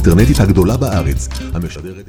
האינטרנטית הגדולה בארץ, המשדרת...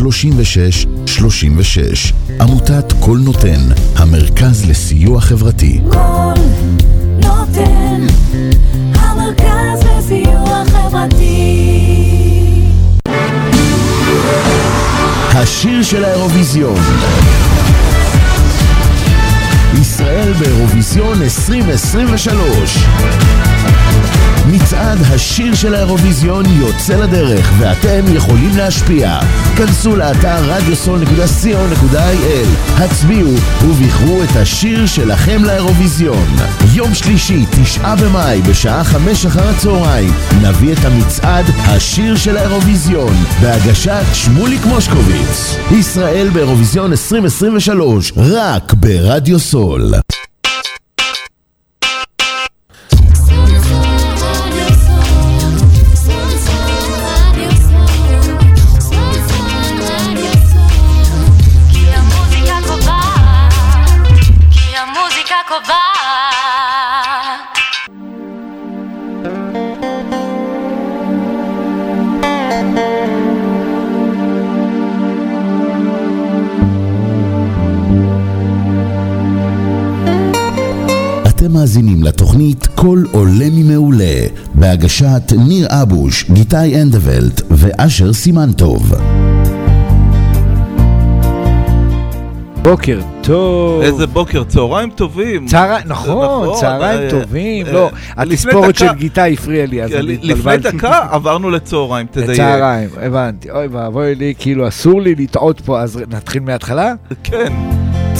36 36 עמותת כל נותן, המרכז לסיוע חברתי. כל נותן, המרכז לסיוע חברתי. השיר של האירוויזיון ישראל באירוויזיון 2023 מצעד השיר של האירוויזיון יוצא לדרך ואתם יכולים להשפיע. כנסו לאתר radiosol.co.il, הצביעו ובחרו את השיר שלכם לאירוויזיון. יום שלישי, תשעה במאי, בשעה חמש אחר הצהריים, נביא את המצעד השיר של האירוויזיון, בהגשת שמוליק מושקוביץ. ישראל באירוויזיון 2023, רק ברדיו סול. אתם מאזינים לתוכנית "קול עולה ממעולה" בהגשת ניר אבוש, גיתי אנדוולט ואשר סימנטוב. בוקר טוב. איזה בוקר, צהריים טובים. צהריים, נכון, נכון, צהריים אה, טובים. אה, לא, לפני התספורת של גיטה הפריעה לי, אז אני לפני התבלבלתי. דקה עברנו לצהריים, תדייק. לצהריים, הבנתי. אוי ואבוי לי, כאילו אסור לי לטעות פה, אז נתחיל מההתחלה? כן,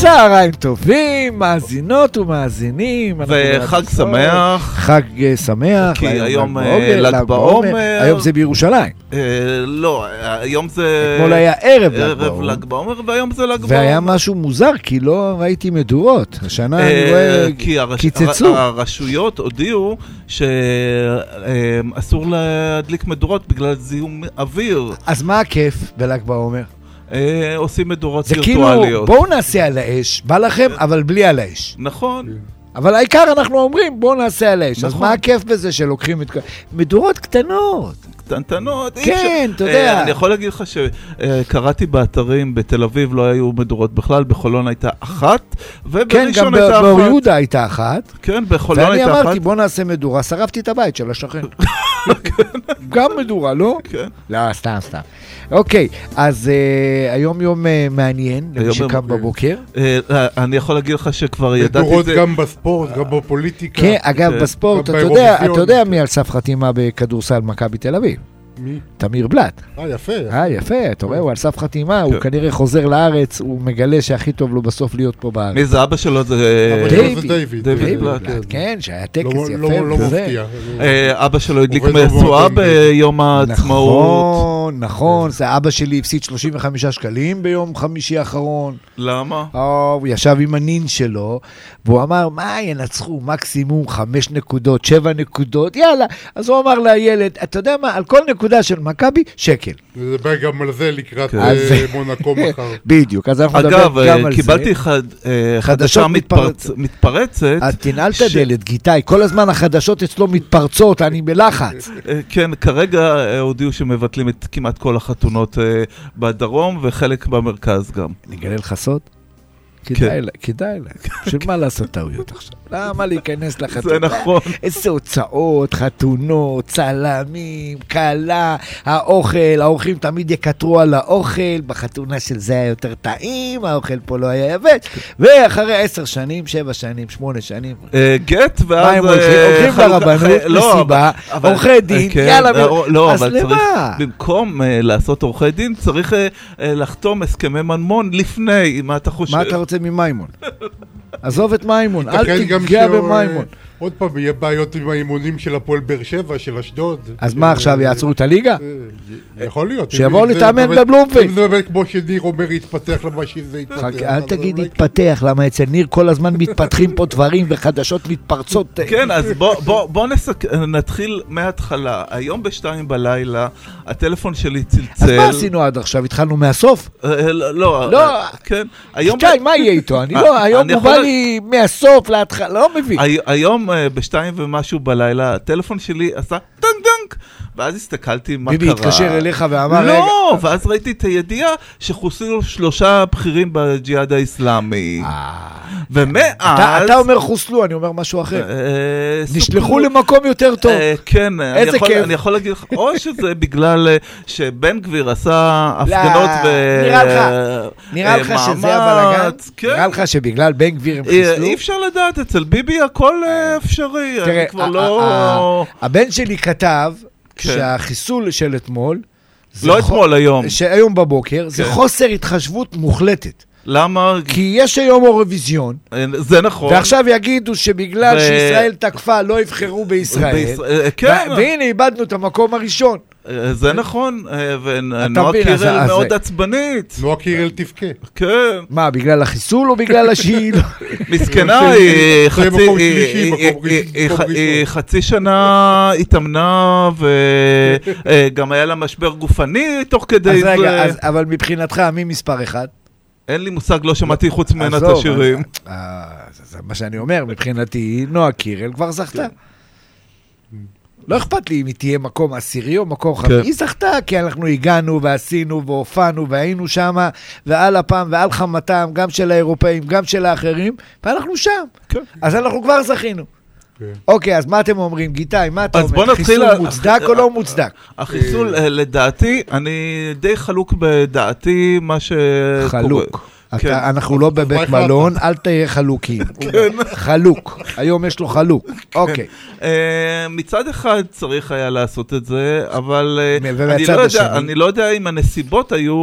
צהריים טובים, מאזינות ומאזינים. וחג. שמח. חג אה, שמח. כי היום, ל"ג אה, בעומר, ל"ג בעומר. היום זה בירושלים. אה, לא, היום זה... אתמול היה ערב ל"ג ערב בעומר. ל"ג בעומר, והיום זה ל"ג בעומר. והיה משהו מוזר, כי לא ראיתי מדורות. השנה אני אה, רואה, קיצצו. הר- הרשויות הודיעו שאסור להדליק מדורות בגלל זיהום אוויר. אז מה הכיף בל"ג בעומר? אה, עושים מדורות זה כאילו, וירטואליות. בואו נעשה על האש, בא לכם, אבל בלי על האש. נכון. אבל העיקר אנחנו אומרים, בואו נעשה על האש. אז נכון. מה הכיף בזה שלוקחים את. מדורות קטנות. קטנטנות. כן, אתה יודע. אה, אני יכול להגיד לך שקראתי באתרים, בתל אביב לא היו מדורות בכלל, בחולון הייתה אחת, כן, ובראשון גם הייתה באור אחת. יהודה הייתה אחת. כן, בחולון ואני הייתה אחת. אמרתי, בוא נעשה מדורה, שרפתי את הבית של השכן. גם מדורה, לא? כן. לא, סתם, סתם. אוקיי, אז אה, היום יום אה, מעניין, למי היום שקם בבוקר. אה, אה, אני יכול להגיד לך שכבר ידעתי את מדורות זה. גם בספורט, גם בפוליטיקה. כן, אגב, כן. בספורט, גם אתה יודע, באירוויזיון. אתה יודע מי על סף חתימה בכדורסל מכבי תל אביב? מי? תמיר בלאט. אה, יפה. אה, יפה, אתה רואה, הוא על סף חתימה, הוא כן. כנראה חוזר לארץ, הוא מגלה שהכי טוב לו בסוף להיות פה בארץ. מי זה אבא שלו? זה... אה, דיוויד. דיוויד. בלאט, בלאט, כן, שהיה טקס לא- יפה. לא לא. מפתיע. אה, אבא שלו הדליק משואה ביום העצמאות. נכון, נכון, זה אבא שלי הפסיד 35 שקלים ביום חמישי האחרון. למה? או, הוא ישב עם הנין שלו, והוא אמר, מה ינצחו? מקסימום חמש נקודות, שבע נקודות, יאללה. אז הוא אמר לילד, אתה יודע מה, על כל נקודה של מכבי, שקל. זה בא גם על זה לקראת. אה, אז- מונקו מחר. בדיוק, אז אנחנו נדבר אגב, גם אה, על זה. קיבלתי חד- אה, חדשות חדשה מתפרצ- מתפרצ- מתפרצת. אז תנעל את הדלת, גיטאי, כל הזמן החדשות אצלו מתפרצות, אני בלחץ. כן, כרגע הודיעו שמבטלים את כמעט כל החתונות בדרום וחלק במרכז גם. אני אגלה לך סוד? כן. כדאי, לה- כדאי לה. בשביל מה לעשות טעויות עכשיו? למה להיכנס לחתונה? זה נכון. איזה הוצאות, חתונות, צלמים, כלה, האוכל, האורחים תמיד יקטרו על האוכל, בחתונה של זה היה יותר טעים, האוכל פה לא היה יבש, ואחרי עשר שנים, שבע שנים, שמונה שנים, אה, גט, ואז... מה הם הולכים? אה, הולכים חלוקה- לרבנות, מסיבה, עורכי דין, יאללה, אז למה? במקום אה, לעשות עורכי דין, צריך לחתום הסכמי ממון לפני, מה אתה חושב? מה אתה רוצה ממימון? עזוב את מימון, אל תיגע במימון. עוד פעם, יהיה בעיות עם האימונים של הפועל באר שבע, של אשדוד. אז מה עכשיו, יעצרו את הליגה? אה, יכול להיות. שיבואו להתאמן בבלומפילד. אם זה באמת כמו שניר אומר, יתפתח למה שזה יתפתח. אל תגיד אולי- התפתח, למה אצל ניר כל הזמן מתפתחים פה דברים וחדשות מתפרצות. כן, אז בוא, בוא, בוא נסק... נתחיל מההתחלה. היום בשתיים בלילה, הטלפון שלי צלצל. אז מה עשינו עד עכשיו? התחלנו מהסוף? אה, לא, לא, לא. אה, כן. שי, מה יהיה איתו? אני אה, לא, היום הוא בא לי מהסוף להתחלה, לא מבין. הי- היום אה, בשתיים ומשהו בלילה, הטלפון שלי עשה טנק טנק, ואז הסתכלתי מה ביבי קרה. התקשר אליך ואמר, רגע, לא, ואז ראיתי את הידיעה שחוסלו שלושה בכירים בג'יהאד האיסלאמי. ומאז... אה. אתה אתה אומר חוסלו, אני אומר משהו אחר. אה, נשלחו סופלו- למקום יותר טוב. אה, כן, אני איזה יכול- כיף. אני יכול להגיד לך, או שזה בגלל אה, שבן גביר עשה הפגנות ו... לא, נראה לך- נראה אה, לך שזה הבלאגן? כן. נראה לך שבגלל בן גביר הם אה, חיסלו? אי אפשר לדעת, אצל ביבי הכל אה, אפשרי, אני כבר לא... הבן שלי כתב כן. שהחיסול של אתמול, זה לא חו- אתמול, היום. שהיום בבוקר, זה כן. חוסר התחשבות מוחלטת. למה? כי יש היום אירוויזיון, אה, זה נכון. ועכשיו יגידו שבגלל ו- שישראל תקפה לא יבחרו בישראל. אה, כן. ו- והנה איבדנו את המקום הראשון. אה, זה נכון, אה, ונועה קירל מאוד עצבנית. נועה קירל תבכה. כן. מה, בגלל החיסול או בגלל שהיא... לא- מסכנה, היא חצי- שנה התאמנה, וגם היה לה משבר גופני תוך כדי אז זה. רגע, אז- אבל מבחינתך, מי מספר אחד? אין לי מושג, לא שמעתי חוץ ממנה את השירים. אה, זה זה מה שאני אומר, מבחינתי, נועה קירל כבר זכתה. לא אכפת לי אם היא תהיה מקום עשירי או מקום חמישי, כן. היא זכתה, כי אנחנו הגענו ועשינו והופענו והיינו שם, ועל אפם ועל חמתם, גם של האירופאים, גם של האחרים, ואנחנו שם. כן. אז אנחנו כבר זכינו. כן. אוקיי, אז מה אתם אומרים? גיטאי, מה אתה אז אומר? בוא נתחיל חיסול מוצדק או לא מוצדק? החיסול, אה, לדעתי, אני די חלוק בדעתי, מה שקורה. חלוק. כן. אתה, אנחנו לא מה בבית? מלון, אל תהיה חלוקים. חלוק. היום יש לו חלוק. אוקיי. אה, מצד אחד צריך היה לעשות את זה, אבל אה, אני לא יודע-? אני לא יודע אם הנסיבות היו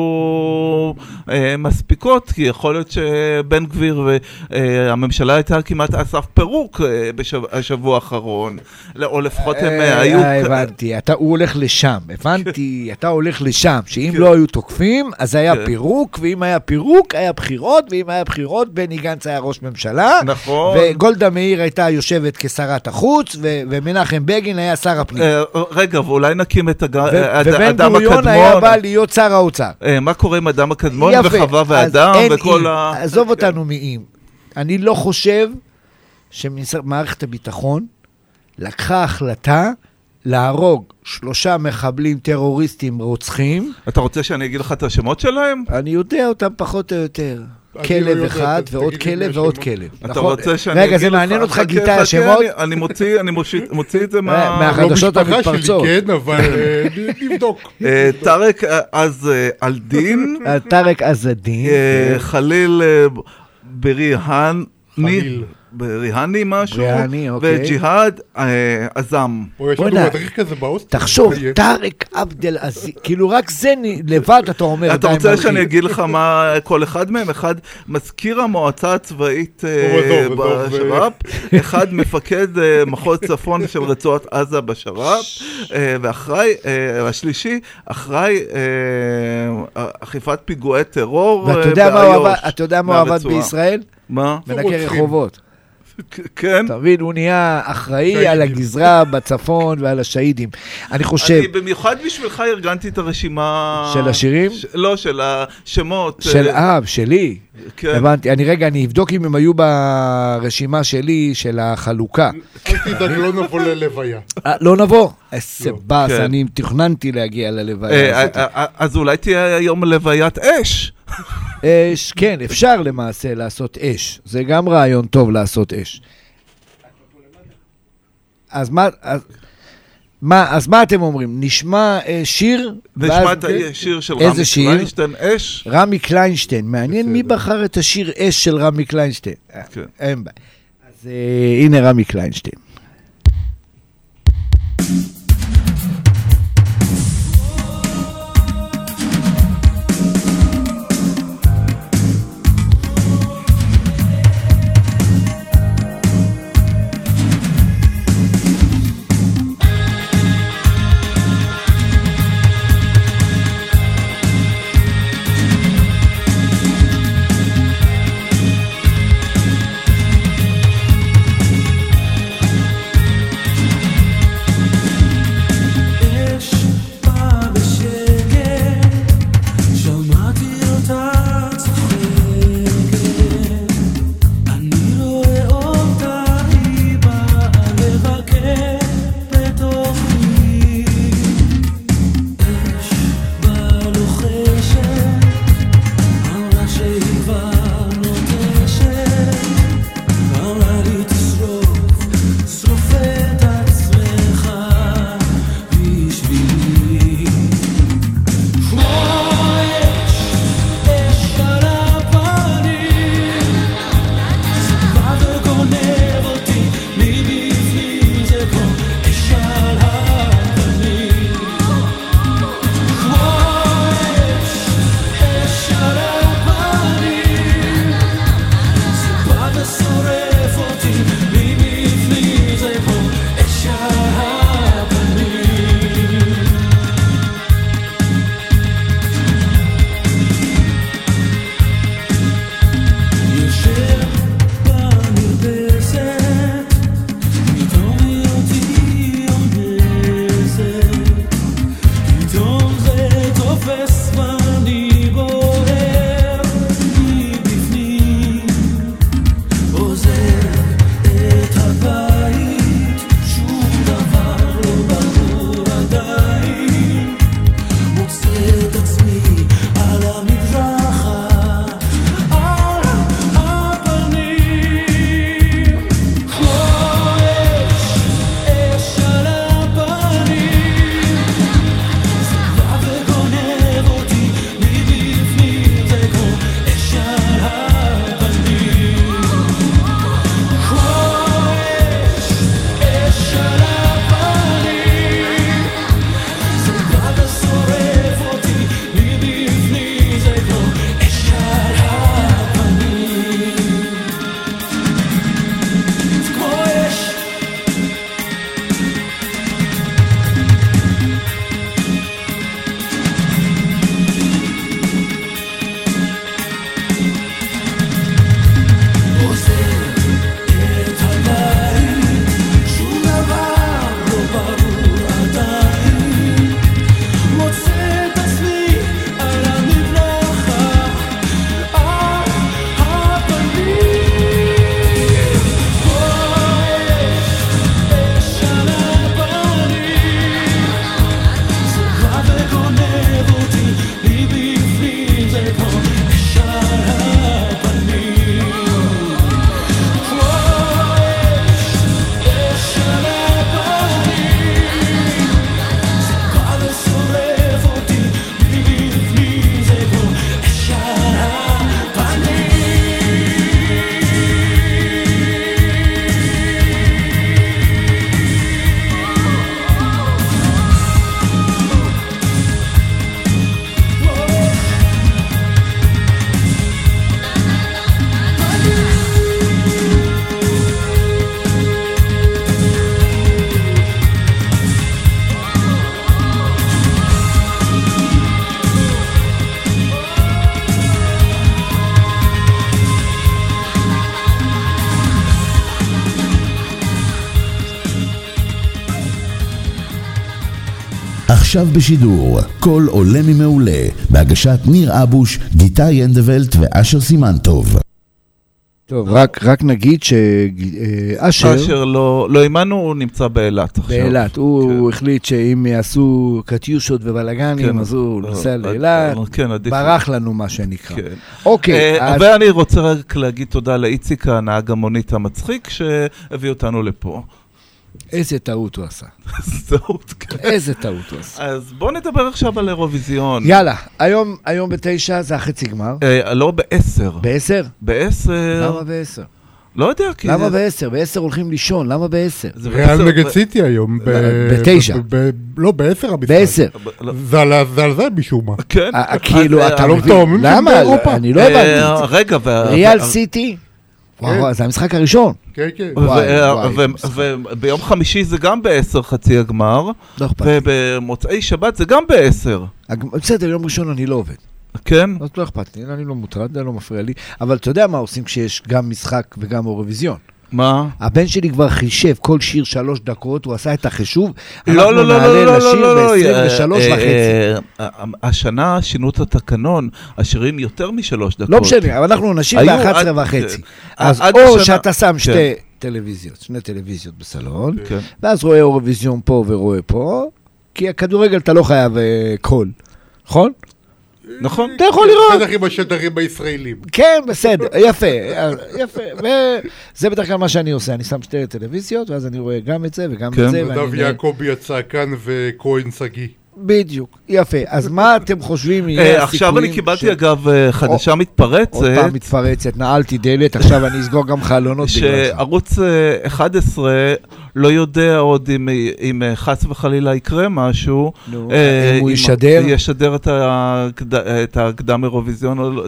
אה, מספיקות, כי יכול להיות שבן גביר והממשלה הייתה כמעט על סף פירוק בשב- השבוע האחרון, או לפחות הם היו... הבנתי, אתה, הוא הולך לשם, הבנתי, אתה הולך לשם, שאם לא היו תוקפים, אז היה כן. פירוק, ואם היה פירוק, היה בחירות, ואם היה בחירות, בני גנץ היה ראש ממשלה, נכון. וגולדה מאיר הייתה יושבת כשרת החוץ, ו- ומנחם בגין היה שר הפנים. אה, רגע, ואולי נקים את הג- ו- אה, הד- ובן אדם גוריון היה הקדמון. בא להיות שר האוצר. אה, מה קורה עם אדם הקדמון. וחווה ואדם אין וכל אם. ה... עזוב אותנו מאם. אני לא חושב שמערכת הביטחון לקחה החלטה להרוג שלושה מחבלים טרוריסטים רוצחים. אתה רוצה שאני אגיד לך את השמות שלהם? אני יודע אותם פחות או יותר. לא כלב אחד ועוד כלב ועוד. כלב. אתה נכון? רוצה שאני רגע, אגיד זה לך? מעניין אותך חכה, גיטאי חכה, השמות? אני- מוציא, אני מוציא- מוציא את זה מה... מה- החדשות לא המתפרצות. כן, אבל אה, נבדוק. אה, טארק אה, אז אלדין, טארק עזדין. אה, חליל אה, בריהני, חליל. בריהני משהו, בריהני, אוקיי. וג'יהאד אה, בוא'נה, כזה בהוסטל. תחשוב, יהיה? טארק עבדל עזיז, כאילו רק זה נ- לבד אתה אומר. אתה רוצה. שאני אגיד לך מה כל אחד מהם? אחד מזכיר המועצה הצבאית אה, בשר"פ, אחד מפקד אה, מחוז צפון של רצועת עזה בשר"פ, אה, ואחראי, אה, השלישי, אחראי אה, אכיפת פיגועי טרור ואתה אה, יודע מה הוא באיו"ש, עבד-. בישראל? מה? מנקה. רחובות. כן. אתה מבין, הוא נהיה אחראי. על הגזרה בצפון ועל השהידים. אני חושב, אני במיוחד בשבילך ארגנתי את הרשימה... של השירים? ש- לא, של השמות. של אה, אב, שלי. כן. הבנתי. אני רגע, אני אבדוק אם הם היו ברשימה שלי של החלוקה. אל תדאג, לא נבוא ללוויה. אה, לא נבוא. איזה לא. באס, כן. אני תכננתי להגיע ללוויה הזאת. אה, אז אולי תהיה היום לוויית אש. אש, כן, אפשר למעשה לעשות אש. זה גם רעיון טוב לעשות אש. אז מה... אז... מה, אז מה אתם אומרים? נשמע אה, שיר? נשמע את השיר של רמי שיר? קליינשטיין, אש. רמי קליינשטיין. מעניין מי. בחר את השיר אש של רמי קליינשטיין. כן. אין בעיה. אז אה, הנה רמי קליינשטיין. עכשיו בשידור, קול עולה ממעולה, בהגשת ניר אבוש, גיטה ינדבלט ואשר סימנטוב. טוב, רק, רק נגיד שאשר, אשר לא לא עימנו, הוא נמצא באילת עכשיו. באילת, הוא כן. החליט שאם יעשו קטיושות ובלאגנים, כן, אז הוא לא, נוסע עד- לאילת, כן, עדיף. ברח לנו מה שנקרא. כן. אוקיי, אה, אז ואני רוצה רק להגיד תודה לאיציק, הנהג המונית המצחיק, שהביא אותנו לפה. איזה טעות הוא עשה. זהו, כן. איזה טעות הוא עשה. אז בואו נדבר עכשיו על אירוויזיון. יאללה, היום, היום בתשע זה החצי גמר. אה, לא בעשר. בעשר? בעשר, למה בעשר? לא יודע, כי... למה בעשר? בעשר הולכים לישון, למה בעשר? זה ריאל נגד סיטי היום. בתשע. לא, בעשר המשחק. בעשר. לא- זה על זה משום מה. כן. אה, אה, כאילו, אתה אה, לא מבין. למה? אני לא הבנתי את זה. רגע, ריאל סיטי? וואו, זה המשחק הראשון. כן, כן. ו- וואי, אה. וביום חמישי זה גם בעשר חצי הגמר, לא אכפת לי. ובמוצאי שבת זה גם בעשר. בסדר, יום ראשון אני לא עובד. כן? אז לא אכפת לי, אני לא מוטרד, זה לא מפריע לי. אבל אתה יודע מה עושים כשיש גם משחק וגם אירוויזיון. מה? הבן שלי כבר חישב כל שיר שלוש דקות, הוא עשה את החישוב. לא, לא, אנחנו לא, לא, לא, לא, לשיר לא, לא, ב-23 אה, וחצי. אה, אה, השנה שינו את התקנון, השירים יותר משלוש דקות. לא משנה, אבל אנחנו היו ב-11 עד- וחצי. כן. אז או שאתה שם כן. שתי טלוויזיות, שני טלוויזיות בסלון, כן. ואז רואה אירוויזיון פה ורואה פה, כי הכדורגל אתה לא חייב קול, נכון? נכון? אתה יכול לראות. בטח עם השדרים הישראלים. כן, בסדר, יפה, אה, יפה. וזה בדרך כלל מה שאני עושה, אני שם שתי טלוויזיות, ואז אני רואה גם את זה וגם כן. את זה. נדב יעקבי יצא כאן וכהן שגיא. בדיוק, יפה. אז מה אתם חושבים יהיה אה, הסיכויים... עכשיו אני קיבלתי אגב אה, חדשה מתפרצת. עוד פעם מתפרצת, נעלתי דלת, עכשיו אני אסגור גם חלונות. שערוץ אה, 11 לא יודע עוד אם, אה, חס וחלילה יקרה משהו. נו, אה, אם הוא ישדר? ישדר את, הקד... את הקדם אירוויזיון לא-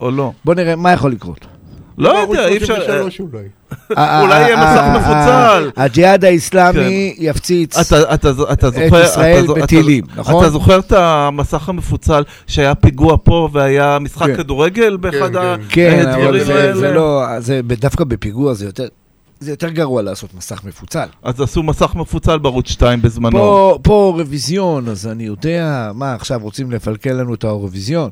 או לא. בוא נראה מה יכול לקרות. לא יודע, אי אפשר... 33 אולי. אולי יהיה מסך ה- ה- מפוצל. הג'יהאד האיסלאמי יפציץ. אתה, אתה זוכר, ישראל בטילים, נכון? אתה זוכר את המסך המפוצל שהיה פיגוע פה והיה משחק כן. כדורגל באחד כן. כן, הדברים אבל זה- האלה? זה לא, דווקא בפיגוע זה יותר... זה יותר גרוע לעשות מסך מפוצל. אז עשו מסך מפוצל בערוץ 2 בזמנו. פה, פה רוויזיון, אז אני יודע, מה עכשיו רוצים לקלקל לנו את האירוויזיון?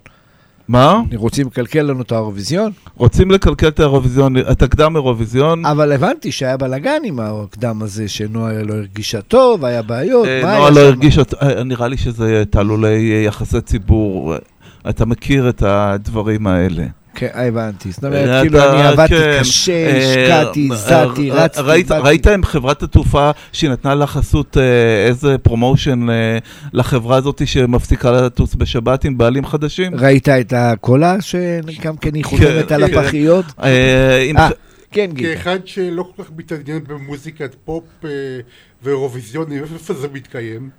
מה? רוצים לקלקל לנו את האירוויזיון? רוצים לקלקל את האירוויזיון, את הקדם אירוויזיון. אבל הבנתי שהיה בלאגן עם הקדם הזה, שנועה לא הרגישה טוב, היה בעיות, אה, מה היה נועה לא? הרגישה, אה, נראה לי שזה תעלולי אה, יחסי ציבור. אה, אתה מכיר את הדברים האלה. כן, הבנתי. זאת אה, אומרת, כאילו אתה- אני עבדתי כן, קשה, אה, השקעתי, אה, זעתי, אה, רצתי, ראית- באתי. ראית עם חברת התעופה שהיא נתנה לה חסות אה, איזה פרומושן אה, לחברה הזאת שמפסיקה לטוס בשבת עם בעלים חדשים? ראית את הקולה שגם כן היא חותמת על כן. הפחיות? אה, אה, כן, גיטה. כאחד שלא כל כך מתעניין במוזיקת פופ אה, ואירוויזיונים, איפה זה מתקיים?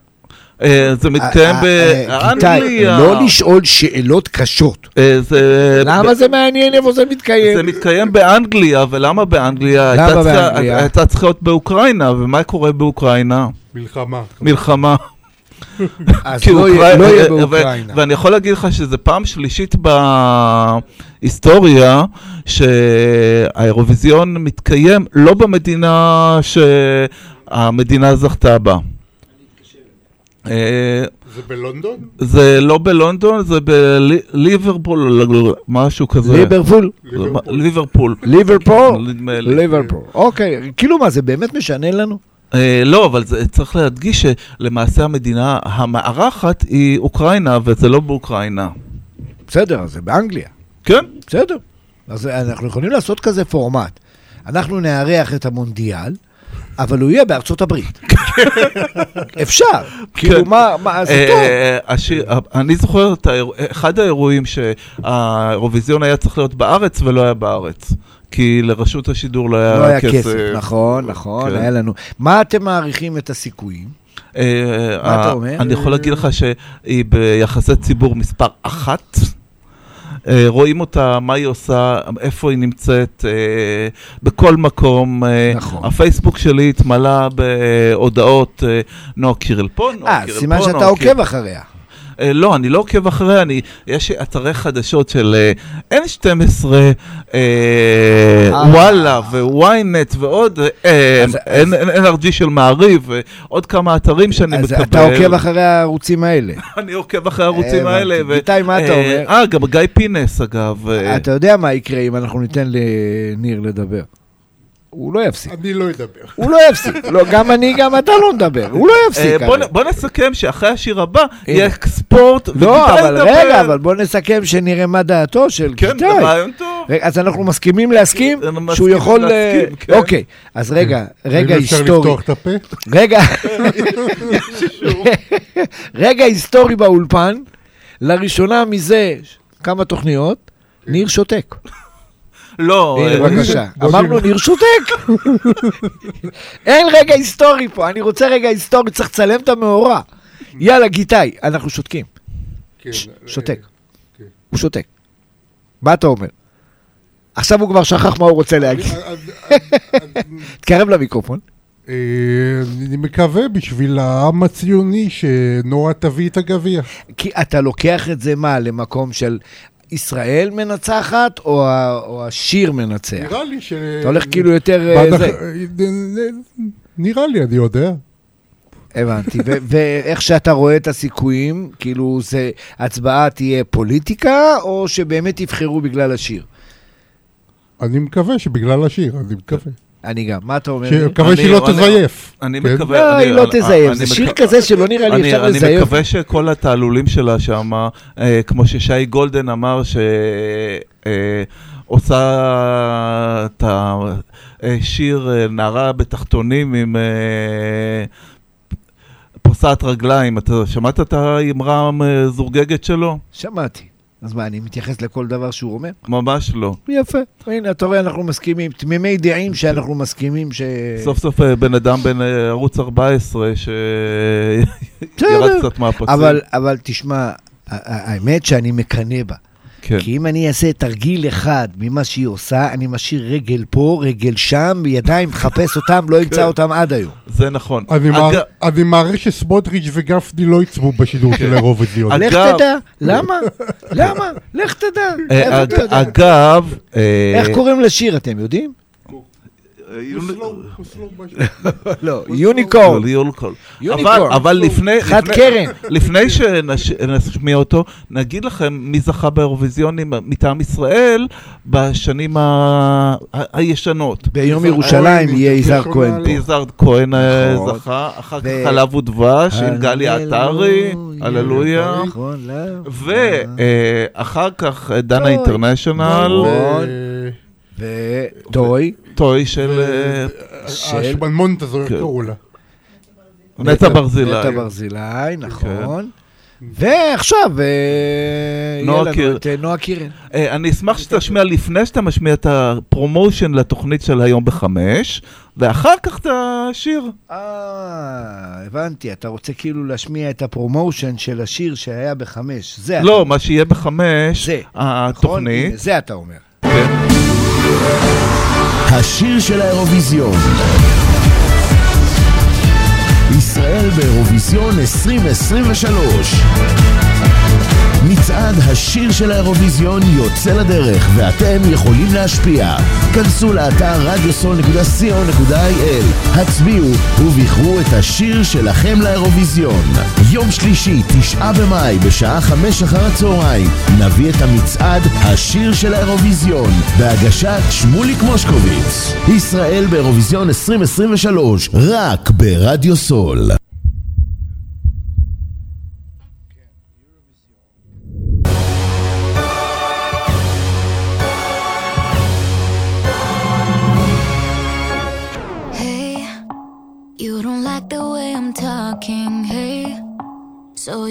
אה, זה מתקיים אה, אה, גיטאי, באנגליה. לא לשאול שאלות קשות. אה, זה- למה זה מעניין איפה זה מתקיים? זה מתקיים באנגליה, ולמה באנגליה? למה הייתה צריכה- באנגליה? הייתה צריכה להיות באוקראינה, ומה קורה באוקראינה? מלחמה. מלחמה. אז כי לא יהיה לא באוקראינה. ואני יכול להגיד לך שזו פעם שלישית בהיסטוריה שהאירוויזיון מתקיים לא במדינה שהמדינה זכתה בה. אה, זה בלונדון? זה לא בלונדון, זה בליברפול, משהו כזה. ליברפול? ליברפול. ליברפול. ליברפול? נדמה לי. ליברפול. אוקיי, כאילו מה, זה באמת משנה לנו? אה, לא, אבל זה, צריך להדגיש שלמעשה המדינה המארחת היא אוקראינה, וזה לא באוקראינה. בסדר, זה באנגליה. כן? בסדר. אז אנחנו יכולים לעשות כזה פורמט. אנחנו נארח את המונדיאל, אבל הוא יהיה בארצות הברית. אפשר. כאילו, מה, מה, זה טוב. אה, השיר- אני זוכר את אחד האירועים שהאירוויזיון היה צריך להיות בארץ ולא היה בארץ. כי לרשות השידור לא לא היה היה כסף. כסף, נכון, נכון, כן. היה לנו. מה אתם מעריכים את הסיכויים? אה, מה אתה אה, אומר? אני יכול להגיד לך שהיא ביחסי ציבור מספר אחת. אה, רואים אותה, מה היא עושה, איפה היא נמצאת, אה, בכל מקום. אה, נכון. הפייסבוק שלי התמלא בהודעות, אה, נועה קירל פה, נועה אה, קירל פה, סימן שאתה עוקב אחריה. אה, לא, אני לא עוקב אחריה, אני, יש אתרי חדשות של אה, N12, אה, וואלה וויינט ועוד, אז- NRG של מעריב, ועוד כמה אתרים שאני אז מקבל. אתה עוקב אחרי הערוצים האלה. אני עוקב אחרי הערוצים. האלה. איתי, מה אתה אומר? אה, גם גיא פינס, אגב. אתה יודע מה יקרה אם אנחנו ניתן לניר לדבר. הוא לא יפסיק. אני לא אדבר. הוא לא יפסיק. לא, גם אני, גם אתה לא נדבר. הוא לא אה, יפסיק. בוא הרי. נ- בוא נסכם שאחרי השיר הבא. יהיה ספורט, לא, אבל ידבר. רגע, אבל בוא נסכם שנראה מה דעתו של כן, גיטאי. זה רעיון טוב. רגע, אז אנחנו מסכימים להסכים? אנחנו מסכימים שהוא יכול... אה, להסכים, כן. אוקיי, אז רגע, רגע האם אפשר היסטורי. לפתוח את הפה? רגע, רגע היסטורי באולפן, לראשונה מזה כמה תוכניות, ניר שותק. לא, הנה, אה, בבקשה. בוא אמרנו נראה. ניר שותק. אין רגע היסטורי פה, אני רוצה רגע היסטורי, צריך לצלם את המאורע. יאללה, גיטאי, אנחנו שותקים. כן, שותק. כן. הוא שותק. מה אתה אומר? עכשיו הוא כבר שכח מה הוא רוצה להגיד. תקרב למיקרופון. אה, אני מקווה בשביל העם הציוני שנורה תביא את הגביע. כי אתה לוקח את זה מה, למקום של ישראל מנצחת, או, ה- או השיר מנצח? נראה לי ש... אתה הולך כאילו יותר... אה, זה. נראה לי, אני יודע. הבנתי. ואיך שאתה רואה את הסיכויים, כאילו זה, הצבעה תהיה פוליטיקה, או שבאמת יבחרו בגלל השיר? אני מקווה שבגלל השיר, אני מקווה. אני גם. מה אתה אומר? מקווה אני- שהיא לא אני- תזייף. אני כן? מקווה... לא, אני- היא לא אני- תזייף. אני זה שיר כזה שלא נראה לי אני, אפשר אני לזייף. מקווה שכל התעלולים שלה שם, אה, כמו ששי גולדן אמר, שעושה את השיר אה, נערה בתחתונים עם אה, פוסעת רגליים. אתה שמעת את האמרה המזורגגת שלו? שמעתי. אז מה, אני מתייחס לכל דבר שהוא אומר? ממש לא. יפה. הנה, אתה רואה, אנחנו מסכימים. תמימי דעים שאנחנו מסכימים ש... סוף סוף אה, בן אדם בן אה, ערוץ 14 שירד. קצת מהפסים. אבל, אבל תשמע, האמת שאני מקנא בה. כן. כי אם אני אעשה תרגיל אחד ממה שהיא עושה, אני משאיר רגל פה, רגל שם, ידיים, מחפש אותם, לא ימצא אותם עד היום. זה נכון. אני אגב- מער- אני מעריך שסמוטריץ' וגפני לא יצבו בשידור של האירוויזיון. אגב- לך תדע, למה? למה? לך תדע. אה? אגב... אה, איך קוראים לשיר, אתם יודעים? לא, יוניקורן. יוניקורן. יוניקורן. אבל, אבל לפני, חד קרן. לפני שנשמיע אותו, נגיד לכם מי זכה באירוויזיונים מטעם ישראל בשנים הישנות. ביום ירושלים יהיה יזהר. כהן פה. יזהר כהן אה, נכון. זכה, אחר ו- כך חלב ודבש עם גלי עטרי, הללויה. נכון, לא. ואחר כך אה, דנה טוי. אינטרנשיונל, נכון. וטוי, טוי של השמנמונט הזו, איך כן. קראו לה? נטע ברזילי. נטע ברזילי, נכון. ועכשיו, אה, נועה יהיה לנו קיר- את אה, נועה. אה, אני אשמח שתשמיע לפני שאתה משמיע את הפרומושן לתוכנית של היום בחמש, ואחר כך את השיר. אה, הבנתי, אתה רוצה כאילו להשמיע את הפרומושן של השיר שהיה בחמש. זה לא, מה שיהיה בחמש, נכון? התוכנית. זה אתה אומר. כן. השיר של האירוויזיון. ישראל באירוויזיון 2023. מצעד השיר של האירוויזיון יוצא לדרך ואתם יכולים להשפיע. כנסו לאתר radiosol.co.il, הצביעו ובחרו את השיר שלכם לאירוויזיון. יום שלישי, תשעה במאי, בשעה חמש אחר הצהריים, נביא את המצעד השיר של האירוויזיון, בהגשת שמוליק מושקוביץ. ישראל באירוויזיון 2023, רק ברדיו סול.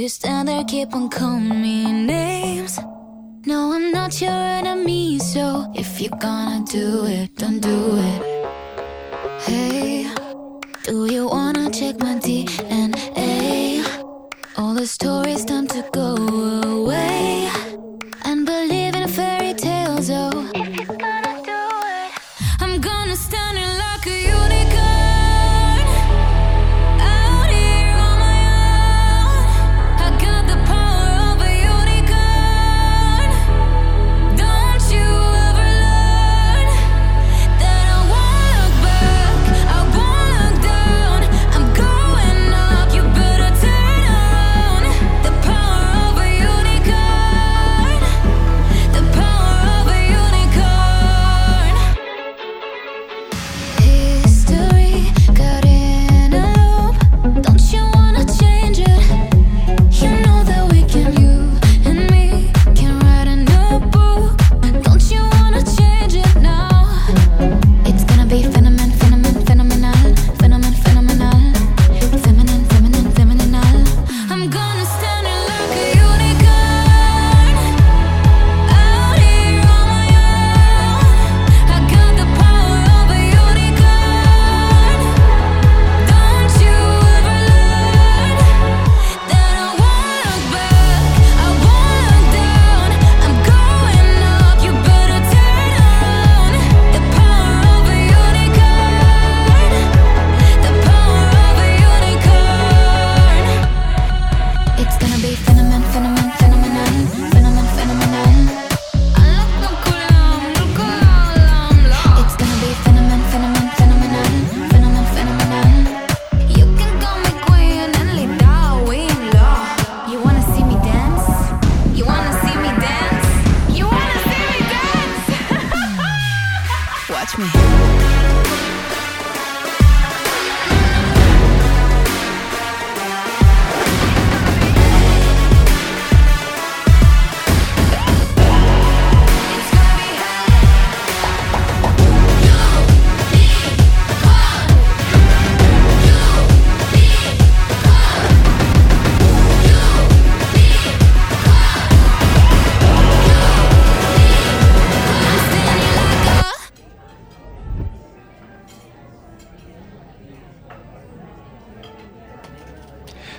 You stand there, keep on calling me names. No, I'm not your enemy, so if you're gonna do it, don't do it. Hey, do you wanna check my DNA? All the stories time to go away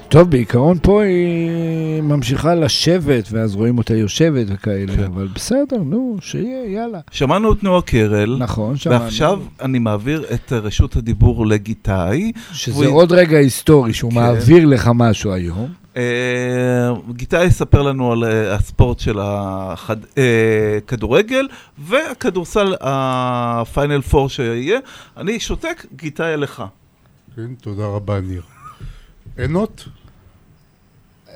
טוב, בעיקרון פה היא ממשיכה לשבת, ואז רואים אותה יושבת וכאלה, כן. אבל בסדר, נו, שיהיה, יאללה. שמענו את נועה קרל. נכון, שמענו. ועכשיו אני מעביר את רשות הדיבור לגיטאי. שזה והוא- עוד רגע היסטורי, שהוא כן. מעביר לך משהו היום. אה, גיטאי יספר לנו על אה, הספורט של הכדורגל והכדורסל הפיינל פור שיהיה. אני שותק, גיטאי אליך. כן, תודה רבה, ניר. עינות?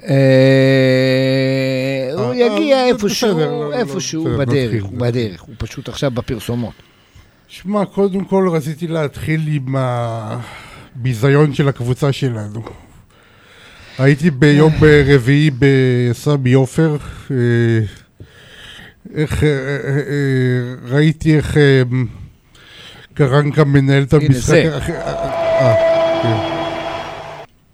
אה, הוא אה, יגיע אה, איפשהו, לא, לא, איפשהו בדרך, הוא. בדרך, הוא פשוט עכשיו בפרסומות. שמע, קודם כל רציתי להתחיל עם הביזיון של הקבוצה שלנו. הייתי ביום רביעי בסמי עופר, אה, איך, אה, אה, אה, ראיתי איך אה, קרנקה מנהל את הנה, המשחק. זה.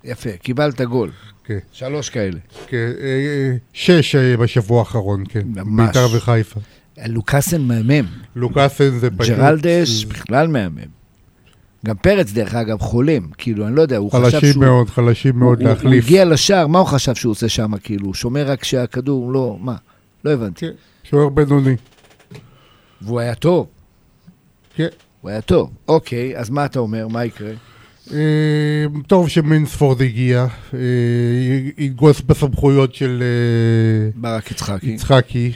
יפה, קיבלת גול. כן, שלוש כאלה. כן, אה, אה, שש אה, בשבוע האחרון, כן, ממש. בית"ר וחיפה. לוקאסן מהמם, לוקאסן זה פשוט... ג'רלדש בכלל מהמם. גם פרץ, דרך אגב, חולם. כאילו, אני לא יודע, הוא חשב חלשים שהוא... מאוד, חלשים הוא- מאוד הוא- הוא להחליף. הגיע לשער, מה הוא חשב שהוא עושה שם? כאילו, הוא שומר רק שהכדור לא... מה? לא הבנתי. כן, שוער בינוני. והוא היה טוב. כן. הוא היה טוב. אוקיי, אז מה אתה אומר? מה יקרה? אה, טוב שמינספורד הגיע, אה, יגוס בסמכויות של אה, ברק יצחקי. יצחקי,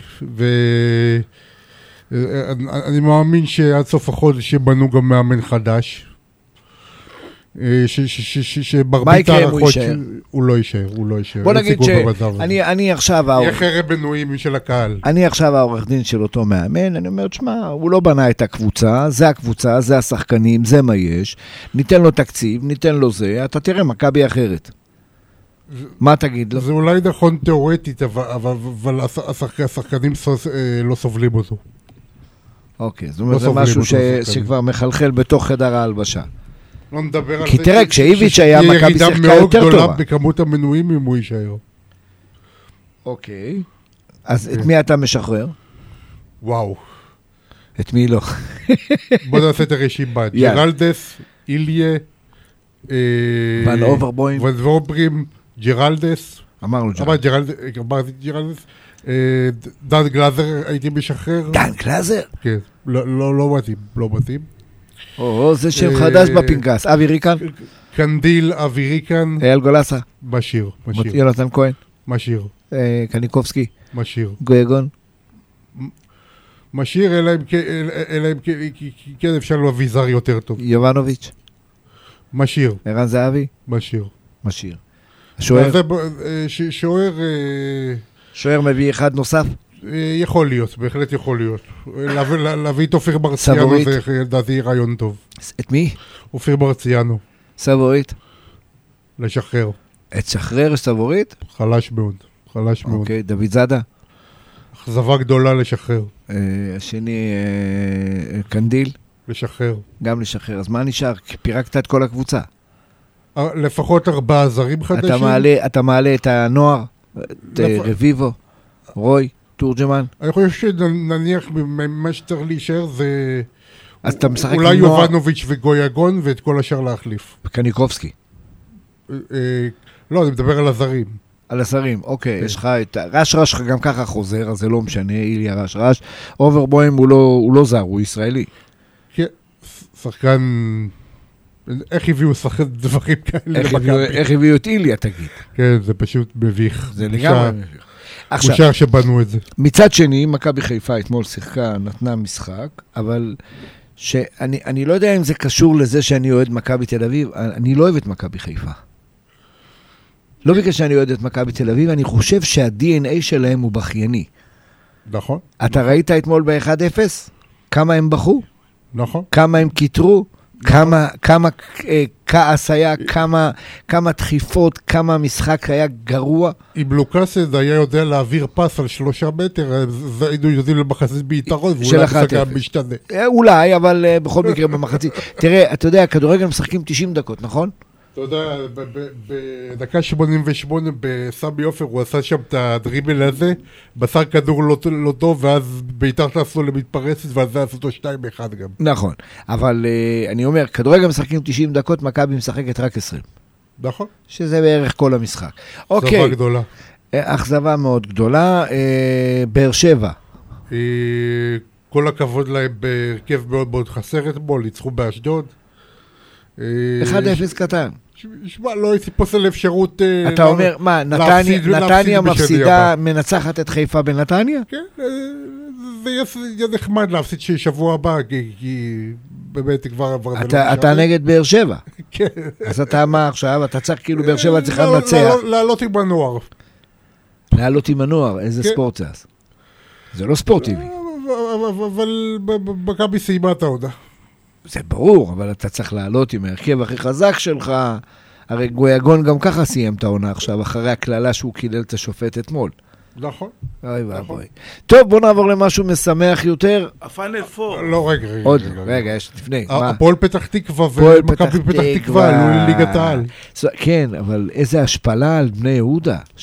ואני מאמין שעד סוף החודש יבנו גם מאמן חדש. אה, ש- ש- ש- ש- שמרבית מה יקרה אם הוא ההערכות לא יישאר, הוא לא יישאר. בוא נגיד. שאני אני עכשיו... יהיה העורך- חרב בנויים של הקהל. אני עכשיו העורך דין של אותו מאמן, אני אומר, תשמע, הוא לא בנה את הקבוצה, זה הקבוצה, זה השחקנים, זה מה יש, ניתן לו תקציב, ניתן לו זה, אתה תראה, מכבי אחרת. מה תגיד לו? זה אולי נכון תיאורטית, אבל- אבל אבל השח- השחק- השחקנים אה, לא סובלים אותו. אוקיי, זאת אומרת, זה משהו. שכבר מחלחל בתוך חדר ההלבשה. לא נדבר על כי זה. תראה, ש- כשאיביץ' היה, מכבי ירידה שיחקה מאוד יותר גדולה טובה. בכמות המנויים אם הוא יישאר. אוקיי. אז את מי אתה משחרר? וואו. את מי לא? בוא נעשה את הרשימה. ג'רלדס, איליה, אה, ון אוברבוים. ון אוברבוים, ג'רלדס. אמרנו אמר ג'רלד. ג'רלדס, אמרתי ג'רלדס. אה, דן גלאזר הייתי משחרר. דן קלאזר? כן. לא- לא לא מתאים, לא מתאים. או, זה שם אה, חדש בפנקס. אבי ריקן? קנדיל, אבי ריקן, אייל גולסה? משאיר, משאיר, יונתן כהן? משאיר, אה, קניקובסקי? משאיר. גויגון? משאיר, אלא אם כן- אפשר לו אביזר יותר טוב. יובנוביץ'? משאיר, ערן זהבי? משאיר. משאיר. השוער? אה, שוער שוער מביא אחד נוסף? אה, יכול להיות, בהחלט יכול להיות. להביא- לה- להביא את אופיר סבורית. זה לדעתי רעיון טוב. את מי? אופיר מרציאנו, סבורית? לשחרר. את שחרר סבורית? חלש מאוד, חלש מאוד. אוקיי, דוד זאדה? אכזבה גדולה לשחרר, אה, השני, אה, קנדיל? לשחרר. גם לשחרר. אז מה נשאר? פירקת את כל הקבוצה. אה, לפחות ארבעה זרים חדשים. אתה מעלה, את הנוער, את אה, רביבו, רוי, תורג'מן. אני חושב שנניח ממה שצריך להישאר זה... אז אתה משחק אולי נוער- יובנוביץ' וגויגון ואת כל השאר להחליף. קניקובסקי. אה, אה, לא, אני מדבר על הזרים. על השרים, אוקיי, כן. יש לך את... רש רש גם ככה חוזר, אז זה לא משנה, איליה רש רש. אוברבוים הוא לא, הוא לא זר, הוא ישראלי. כן, שחקן... איך הביאו שחקן דברים כאלה למכבי? איך הביאו את איליה, תגיד? כן, זה פשוט מביך. זה לגמרי מביך. עכשיו, בושה שבנו את זה. מצד שני, מכבי חיפה אתמול שיחקה, נתנה משחק, אבל שאני אני לא יודע אם זה קשור לזה שאני אוהד מכבי תל אביב, אני לא אוהב את מכבי חיפה. לא בגלל שאני אוהד את מכבי תל אביב, אני חושב שה-DNA שלהם הוא בכייני. נכון, אתה ראית אתמול ב-1-0? כמה הם בכו? נכון. כמה הם קיטרו? כמה, כמה אה, כעס היה, כמה, כמה דחיפות, כמה המשחק היה גרוע. אם לוקאסד היה יודע להעביר פס על שלושה מטר, אז היינו יודעים למחצית ביתרון, ואולי המשחק 1-0. היה משתנה. אה, אולי, אבל אה, בכל מקרה במחצית. תראה, אתה יודע, כדורגל משחקים 90 דקות, נכון? אתה יודע, בדקה 88 בסמי עופר הוא עשה שם את הדריבל הזה, מסר כדור לא, לא טוב, ואז ביתר טסו למתפרצת, ואז זה עשו אותו 2-1 גם. נכון. אבל אה, אני אומר, כדורגל משחקים 90 דקות, מכבי משחקת רק 20. נכון, שזה בערך כל המשחק. אכזבה אוקיי, גדולה. אה, אכזבה מאוד גדולה. אה, באר שבע, אה, כל הכבוד להם בהרכב מאוד מאוד חסר אתמול, ניצחו באשדוד. אה, 1-0 קטן. ש- שמע, לא הייתי פוסל אפשרות... אה, אתה לה- אומר, מה, נתניה- מפסידה. מנצחת את חיפה בנתניה? כן, אה, זה יהיה- נחמד להפסיד שבוע הבא, כי- באמת כבר... לא אתה- נגד באר שבע. כן. אז אתה מה עכשיו? אתה צריך כאילו באר שבע צריכה לא- לנצח. לא- לעלות עם הנוער. לעלות עם הנוער, איזה כן. ספורט זה אז? זה לא ספורטיבי. אבל- מכבי סיימה את העונה. זה ברור, אבל אתה צריך לעלות עם ההרכב הכי חזק שלך. הרי גויגון גם ככה סיים את העונה עכשיו, אחרי הקללה שהוא קילל את השופט אתמול. נכון. אוי ואבוי. טוב, בוא נעבור למשהו משמח יותר. הפיינל פור. לא, רגע, רגע. עוד, רגע. יש לפני. מה? הפועל פתח תקווה ומכבי פתח תקווה עלו לליגת העל. כן, אבל איזה השפלה על בני יהודה. 7-0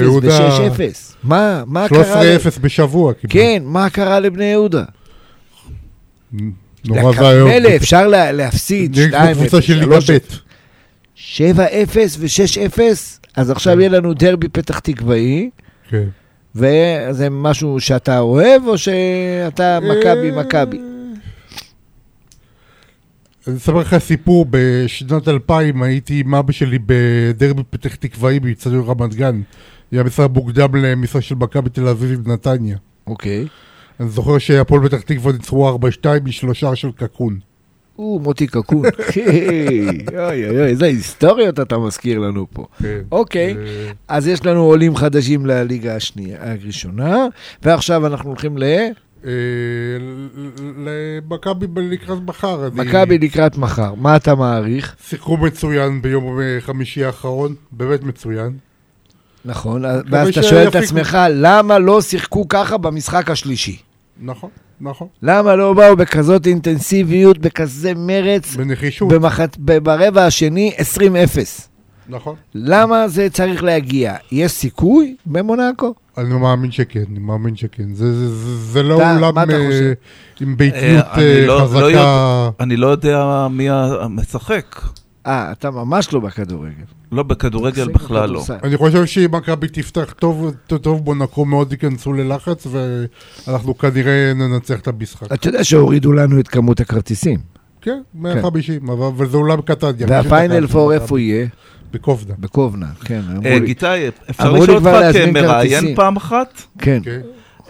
יהודה- ו-6-0. מה, מה קרה? ל- 13-0 בשבוע. כן, מה קרה לבני יהודה? נורא ואיום. מילא, אפשר לה- להפסיד נגד 2-0, קבוצה של ליגה 3-0. ב'. 7-0 ו-6-0, אז עכשיו כן. יהיה לנו דרבי פתח תקוואי, כן. וזה משהו שאתה אוהב, או שאתה מכבי אה, מכבי? אני אספר לך סיפור, בשנת 2000 הייתי עם אבא שלי בדרבי פתח תקוואי באיצטדיון רמת גן. היה משחק מוקדם למשחק של מכבי תל אביב עם נתניה. אוקיי. אני זוכר שהפועל פתח תקווה ניצחו 4-2 משלושה של קקון. או, מוטי קקון. אוי אוי אוי, איזה היסטוריות אתה מזכיר לנו פה. אוקיי, אה, אז יש לנו עולים חדשים לליגה השנייה, הראשונה, ועכשיו אנחנו הולכים ל... אה, למכבי לקראת מחר. מכבי לקראת מחר. מה אתה מעריך? שיחקו מצוין ביום אה, חמישי האחרון, באמת מצוין. נכון, ואז אתה. שואל את עצמך, למה לא שיחקו ככה במשחק השלישי? נכון, נכון. למה לא באו בכזאת אינטנסיביות, בכזה מרץ, בנחישות, במחצ... ב- ברבע השני 20-0? נכון. למה זה צריך להגיע? יש סיכוי במונאקו? אני מאמין שכן, אני מאמין שכן. זה, זה, זה, זה לא אתה- אולם אתה אה? עם ביתיות אה, אני אה, לא- לא חזקה. יודע. אני לא יודע מי המשחק. אה, אתה ממש לא בכדורגל. לא, בכדורגל בכלל לא. אני חושב שאם מכבי תפתח טוב, טוב, טוב מונקו מאוד ייכנסו ללחץ, ואנחנו כנראה ננצח את המשחק. אתה יודע שהורידו לנו את כמות הכרטיסים. כן, 150, אבל אבל זה אולם קטן. והפיינל פור איפה יהיה? בקובנה. בקובנה, כן. אה. גיטאי, אפשר לשאול אותך כמראיין. פעם אחת? כן.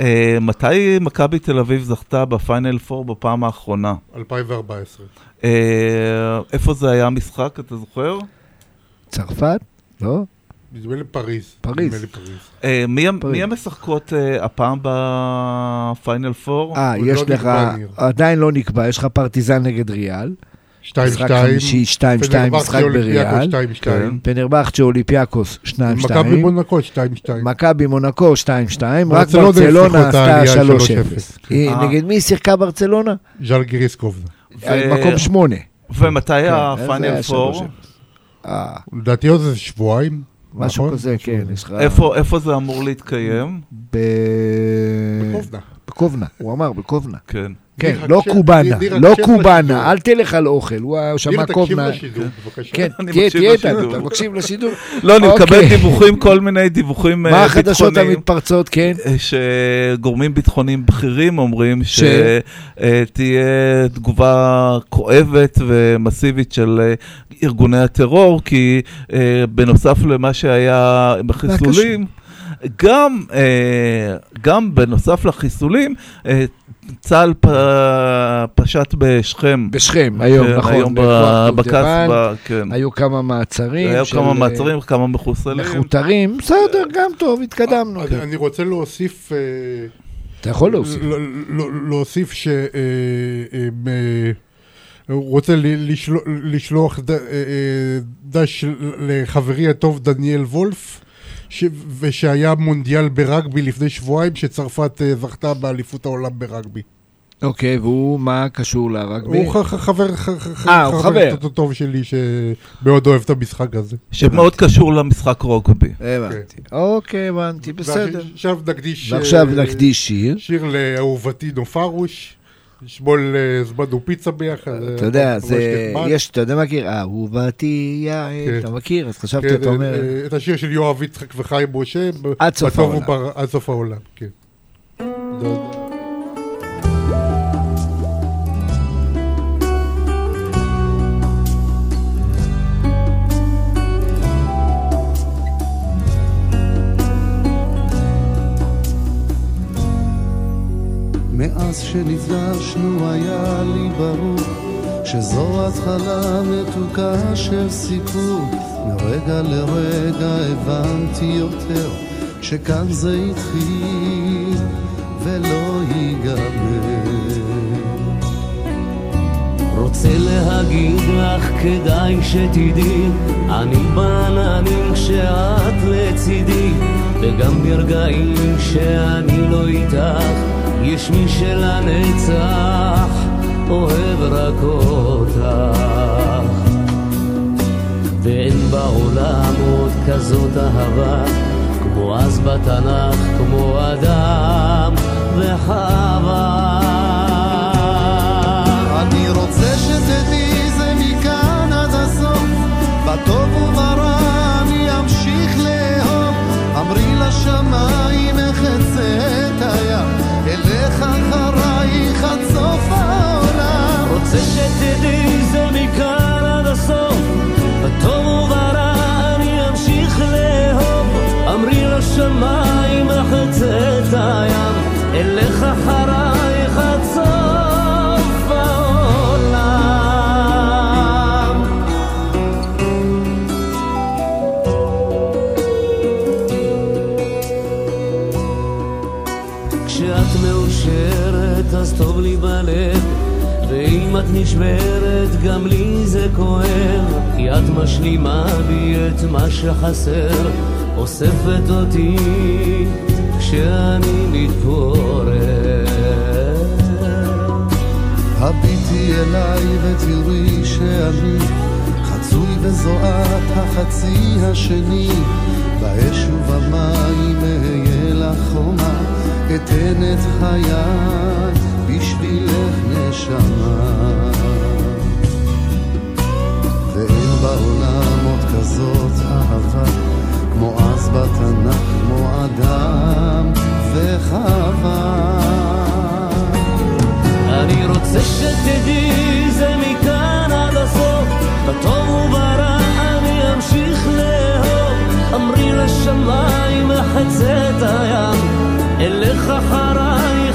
אה, מתי מכבי תל אביב זכתה בפיינל פור בפעם האחרונה? 2014. אה, איפה זה היה המשחק, אתה זוכר? צרפת? לא? נדמה לי פריז. פריז. נדמה לי פריז. אה, מי פריז. מי המשחקות אה, הפעם בפיינל פור? אה, עוד יש לא לך, נקבע. עדיין לא נקבע, יש לך פרטיזן נגד ריאל. 2-2. משחק חמישי, 2-2, משחק בריאל. 2-2. כן. פנרבכצ'ה אוליפיאקוס, 2-2. מכבי מונקו 2-2. מכבי מונקו 2-2, רק ברצלונה עשתה העלייה 3-0. 3-0. היא- אה. נגד מי שיחקה ברצלונה? ז'אל. ו- מקום 8. ומתי כן, זה היה פור? 3-0. אה, לדעתי עוד איזה שבועיים. משהו נכון? כזה, כן. יש לך... איפה איפה זה אמור להתקיים? ב... בקובנה. בקובנה, הוא אמר בקובנה. כן. כן, לא קובאנה, לא קובאנה. אל תלך על אוכל, הוא שמע ניר, תקשיב קובנה. לשידור, בבקשה. כן, תהיה תהיה איתנו. אתה מקשיב לשידור. לא, אני מקבל אוקיי. דיווחים, כל מיני דיווחים אה, מה החדשות ביטחוניים. המתפרצות, כן? אה, שגורמים ביטחוניים בכירים אומרים שתהיה תגובה כואבת ומסיבית של אה, ארגוני הטרור, כי בנוסף למה שהיה בחיסולים, גם, גם בנוסף לחיסולים, צה"ל פ- פשט בשכם. בשכם, היום, כן, נכון. היום. בקסבה, כן. היו כמה מעצרים. היו של, כמה אה, מעצרים, כמה מחוסלים. מחותרים, בסדר, גם טוב, התקדמנו. אני- כן. אני רוצה להוסיף... אה, אתה יכול להוסיף. להוסיף ש... אה, אה, אה, הוא רוצה ל- לשלוח- אה, אה, דש לחברי הטוב דניאל וולף, ש- ושהיה מונדיאל ברגבי לפני שבועיים, שצרפת אה, זכתה באליפות העולם ברגבי. אוקיי, והוא, מה קשור לרגבי? הוא ח- ח- חבר ח- ח- אה, הוא חבר. ט- טוב שלי שמאוד אוהב את המשחק הזה. שמאוד קשור למשחק רוגבי. הבנתי. אוקיי, הבנתי, בסדר. ועכשיו אה, נקדיש שיר. שיר לאהובתי נופרוש, אתמול אה, הזמנו פיצה ביחד. אה, אתה יודע, זה. יש, אתה יודע מה מכיר? אהובתי יעל, כן. אתה מכיר? אז חשבתי, כן, אתה אומר, אה, אה, את השיר של יואב יצחק וחיים משה. עד סוף העולם. עד סוף העולם, כן. מאז שנפגשנו היה לי ברור שזו התחלה מתוקה של סיפור. מרגע לרגע הבנתי יותר שכאן זה התחיל ולא ייגמר. רוצה להגיד לך כדאי שתדעי אני בעננים כשאת לצידי וגם ברגעים שאני לא איתך יש מי שלנצח אוהב רק אותך. ואין בעולם עוד כזאת אהבה כמו אז בתנ"ך כמו אדם וחווה אני רוצה שתדעי זה מכאן עד הסוף בטוב וברע העולם רוצה שתדעי זה מכאן עד הסוף. אמרי לשמיים אחצה את הים. אלך אחרייך את נשברת גם לי זה כואב. כי את משלימה בי את מה שחסר. אוספת אותי כשאני מתפורר. הביטי אליי ותראי שאני חצוי וזוהת החצי השני. באש ובמים אהיה לך חומה אתן את חיי בשבילך נשמה. ואין בעולם עוד כזאת אהבה כמו אז בתנ"ך כמו אדם וחווה. אני רוצה שתדעי זה מכאן עד הסוף. בטוב וברע אני אמשיך לאהוב. אמרי לשמיים אחצה את הים. אלך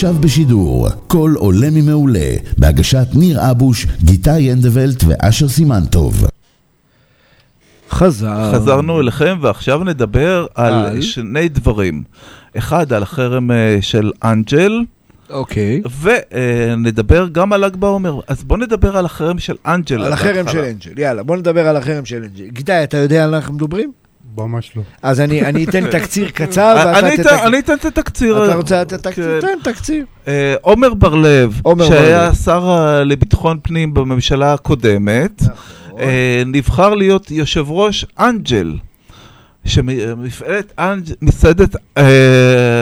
עכשיו בשידור, קול עולה ממעולה, בהגשת ניר אבוש, גיטאי ינדוולט ואשר סימנטוב. חזר. חזרנו אליכם ועכשיו נדבר על על? שני דברים. אחד, על החרם אה, של אנג'ל, אוקיי. ונדבר גם על ל"ג בעומר. אז בוא נדבר על החרם של אנג'ל. על החרם. של אנג'ל, יאללה, בוא נדבר על החרם של אנג'ל. גיטאי, אתה יודע על מה אנחנו מדברים? ממש לא. אז אני אני אתן תקציר קצר, אני ואתה. אני אתן את התקציר. אתה רוצה לתת תקציר? כן. תן תקציר. אה, עומר בר-לב, שהיה. שר לביטחון פנים בממשלה הקודמת, נכון. אה, נבחר להיות יושב ראש אנג'ל. שמפעלת אנג'- מסעדת אה,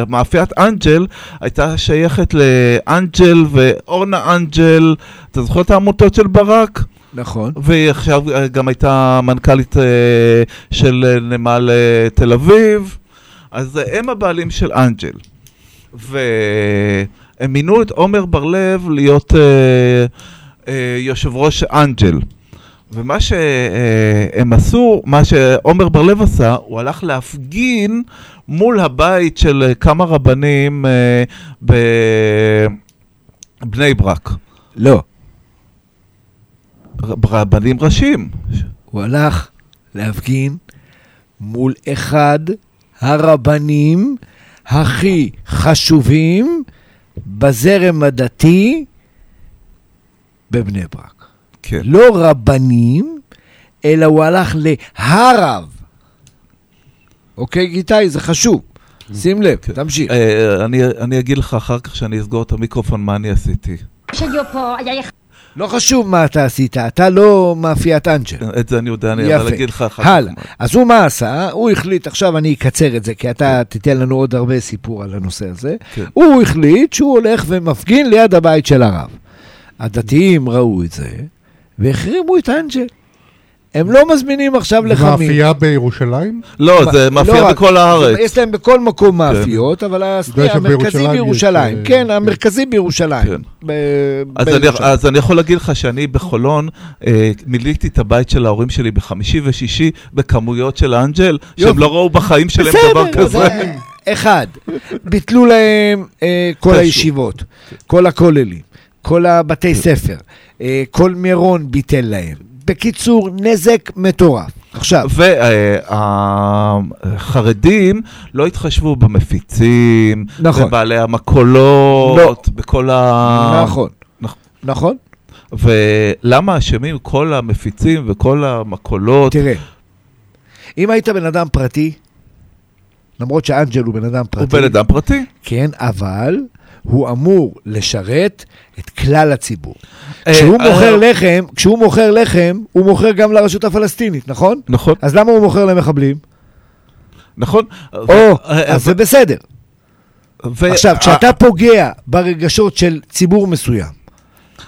מאפיית אנג'ל הייתה שייכת לאנג'ל ואורנה אנג'ל, אתה זוכר את העמותות של ברק? נכון. והיא עכשיו אה, גם הייתה מנכ"לית אה, של אה, נמל תל אביב, אז הם הבעלים של אנג'ל. והם מינו את עומר בר-לב להיות יושב ראש אנג'ל. ומה שהם עשו, מה שעומר בר-לב עשה, הוא הלך להפגין מול הבית של כמה רבנים בבני ברק. לא. רבנים ראשיים. הוא הלך להפגין מול אחד הרבנים הכי חשובים בזרם הדתי בבני ברק. כן. לא רבנים, אלא הוא הלך להרב. אוקיי, גיטאי? זה חשוב. שים לב, תמשיך. אה, אני, אני אגיד לך אחר כך שאני אסגור את המיקרופון מה אני עשיתי. לא חשוב מה אתה עשית, אתה לא מאפיית אנג'ל. את זה אני יודע, אני אבל אגיד לך אחר כך. הלאה. אז הוא מה עשה? הוא החליט, עכשיו אני אקצר את זה, כי אתה תיתן לנו עוד הרבה סיפור על הנושא הזה. כן. הוא החליט שהוא הולך ומפגין ליד הבית של הרב. הדתיים ראו את זה, והחרימו את אנג'ל. הם לא מזמינים עכשיו לחמים. מאפייה בירושלים? לא, זה לא מאפייה רק, בכל הארץ. יש להם בכל מקום מאפיות, אבל המרכזי בירושלים, יש, כן, אה, המרכזי בירושלים. כן. ב- אז אני, בירושלים. אז אני יכול להגיד לך שאני בחולון אה, מילאתי את הבית של ההורים שלי בחמישי ושישי בכמויות של האנג'ל, שהם. לא ראו בחיים שלהם דבר כזה. זה- אחד, ביטלו להם אה, כל. הישיבות, כל הכוללים, כל הבתי ספר, אה, כל מירון ביטל להם. בקיצור, נזק מטורף. עכשיו, והחרדים לא התחשבו במפיצים, נכון. בבעלי המכולות, בכל ה... נכון, נכון. נכון? ולמה אשמים כל המפיצים וכל המכולות? תראה, אם היית בן אדם פרטי, למרות שאנג'ל הוא בן אדם פרטי, הוא בן אדם פרטי. כן, אבל הוא אמור לשרת את כלל הציבור. אה, כשהוא אה, מוכר לחם, כשהוא מוכר לחם, הוא מוכר גם לרשות הפלסטינית, נכון? נכון, אז למה הוא מוכר למחבלים? נכון. או, אה, אז זה בסדר. עכשיו, כשאתה פוגע ברגשות של ציבור מסוים,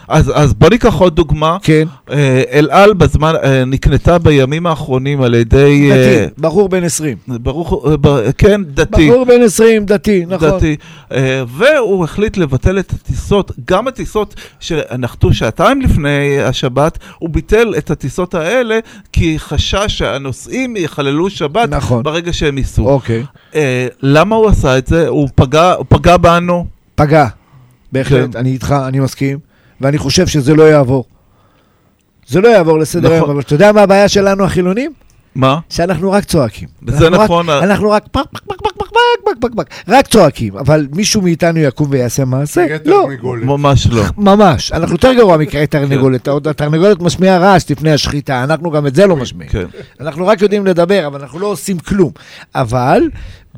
אז, אז בוא ניקח עוד דוגמה. כן, אה, אל על בזמן, אה, נקנתה בימים האחרונים על ידי... אה, דתי, בחור בן 20. ברוך, אה, ב- כן, דתי. בחור בן 20, דתי, נכון. דתי. אה, והוא החליט לבטל את הטיסות, גם הטיסות שנחתו שעתיים לפני השבת, הוא ביטל את הטיסות האלה כי חשש שהנוסעים יחללו שבת נכון. ברגע שהם ייסעו. אוקיי. אה, למה הוא עשה את זה? הוא פגע, הוא פגע בנו. פגע. בהחלט, כן. אני איתך, אני מסכים, ואני חושב שזה לא יעבור. זה לא יעבור לסדר היום, נכון. אבל אתה יודע מה הבעיה שלנו החילונים? מה? שאנחנו רק צועקים. זה אנחנו רק- נכון. אנחנו רק פק פק פק פק פק פק פק פק פק רק צועקים, אבל מישהו מאיתנו יקום ויעשה מעשה? לא, תרנגולת. ממש לא. ממש. אנחנו יותר גרוע מקראי תרנגולת. עוד התרנגולת משמיעה רעש לפני השחיטה, אנחנו גם את זה לא משמיעים. כן. אנחנו רק יודעים לדבר, אבל אנחנו לא עושים כלום. אבל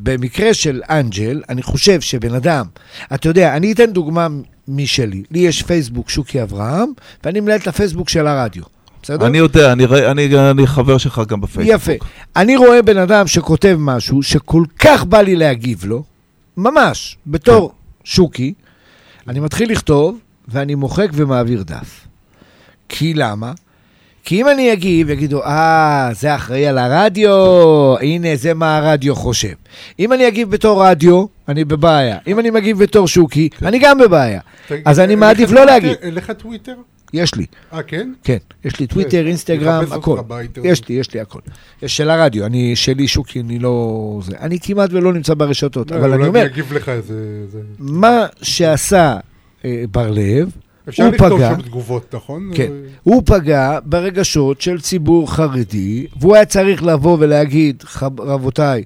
במקרה של אנג'ל, אני חושב שבן אדם, אתה יודע, אני אתן דוגמה משלי. לי יש פייסבוק שוקי אברהם, ואני מנהל את הפייסבוק של הרדיו. בסדר? אני יודע, אני, אני, אני חבר שלך גם בפייסבוק. יפה. אני רואה בן אדם שכותב משהו שכל כך בא לי להגיב לו, ממש, בתור כן. שוקי, אני מתחיל לכתוב ואני מוחק ומעביר דף. כי למה? כי אם אני אגיב, יגידו, אה, זה אחראי על הרדיו, הנה, זה מה הרדיו חושב. אם אני אגיב בתור רדיו, אני בבעיה. אם אני מגיב בתור שוקי, כן. אני גם בבעיה. תגיד, אז אני מעדיף לא? להגיד. אין לך טוויטר? יש לי. אה, כן? כן, יש לי טוויטר, אינסטגרם, הכל. יש לי, יש לי הכל. יש של הרדיו, אני, שלי שוקי, אני לא... זה. אני כמעט ולא נמצא ברשתות, לא, אבל אני אולי אומר, אגיב לך איזה... זה- מה שעשה אה, בר לב, אפשר לכתוב פגע, שם תגובות, נכון? כן, הוא פגע ברגשות של ציבור חרדי, והוא היה צריך לבוא ולהגיד, "חב- רבותיי,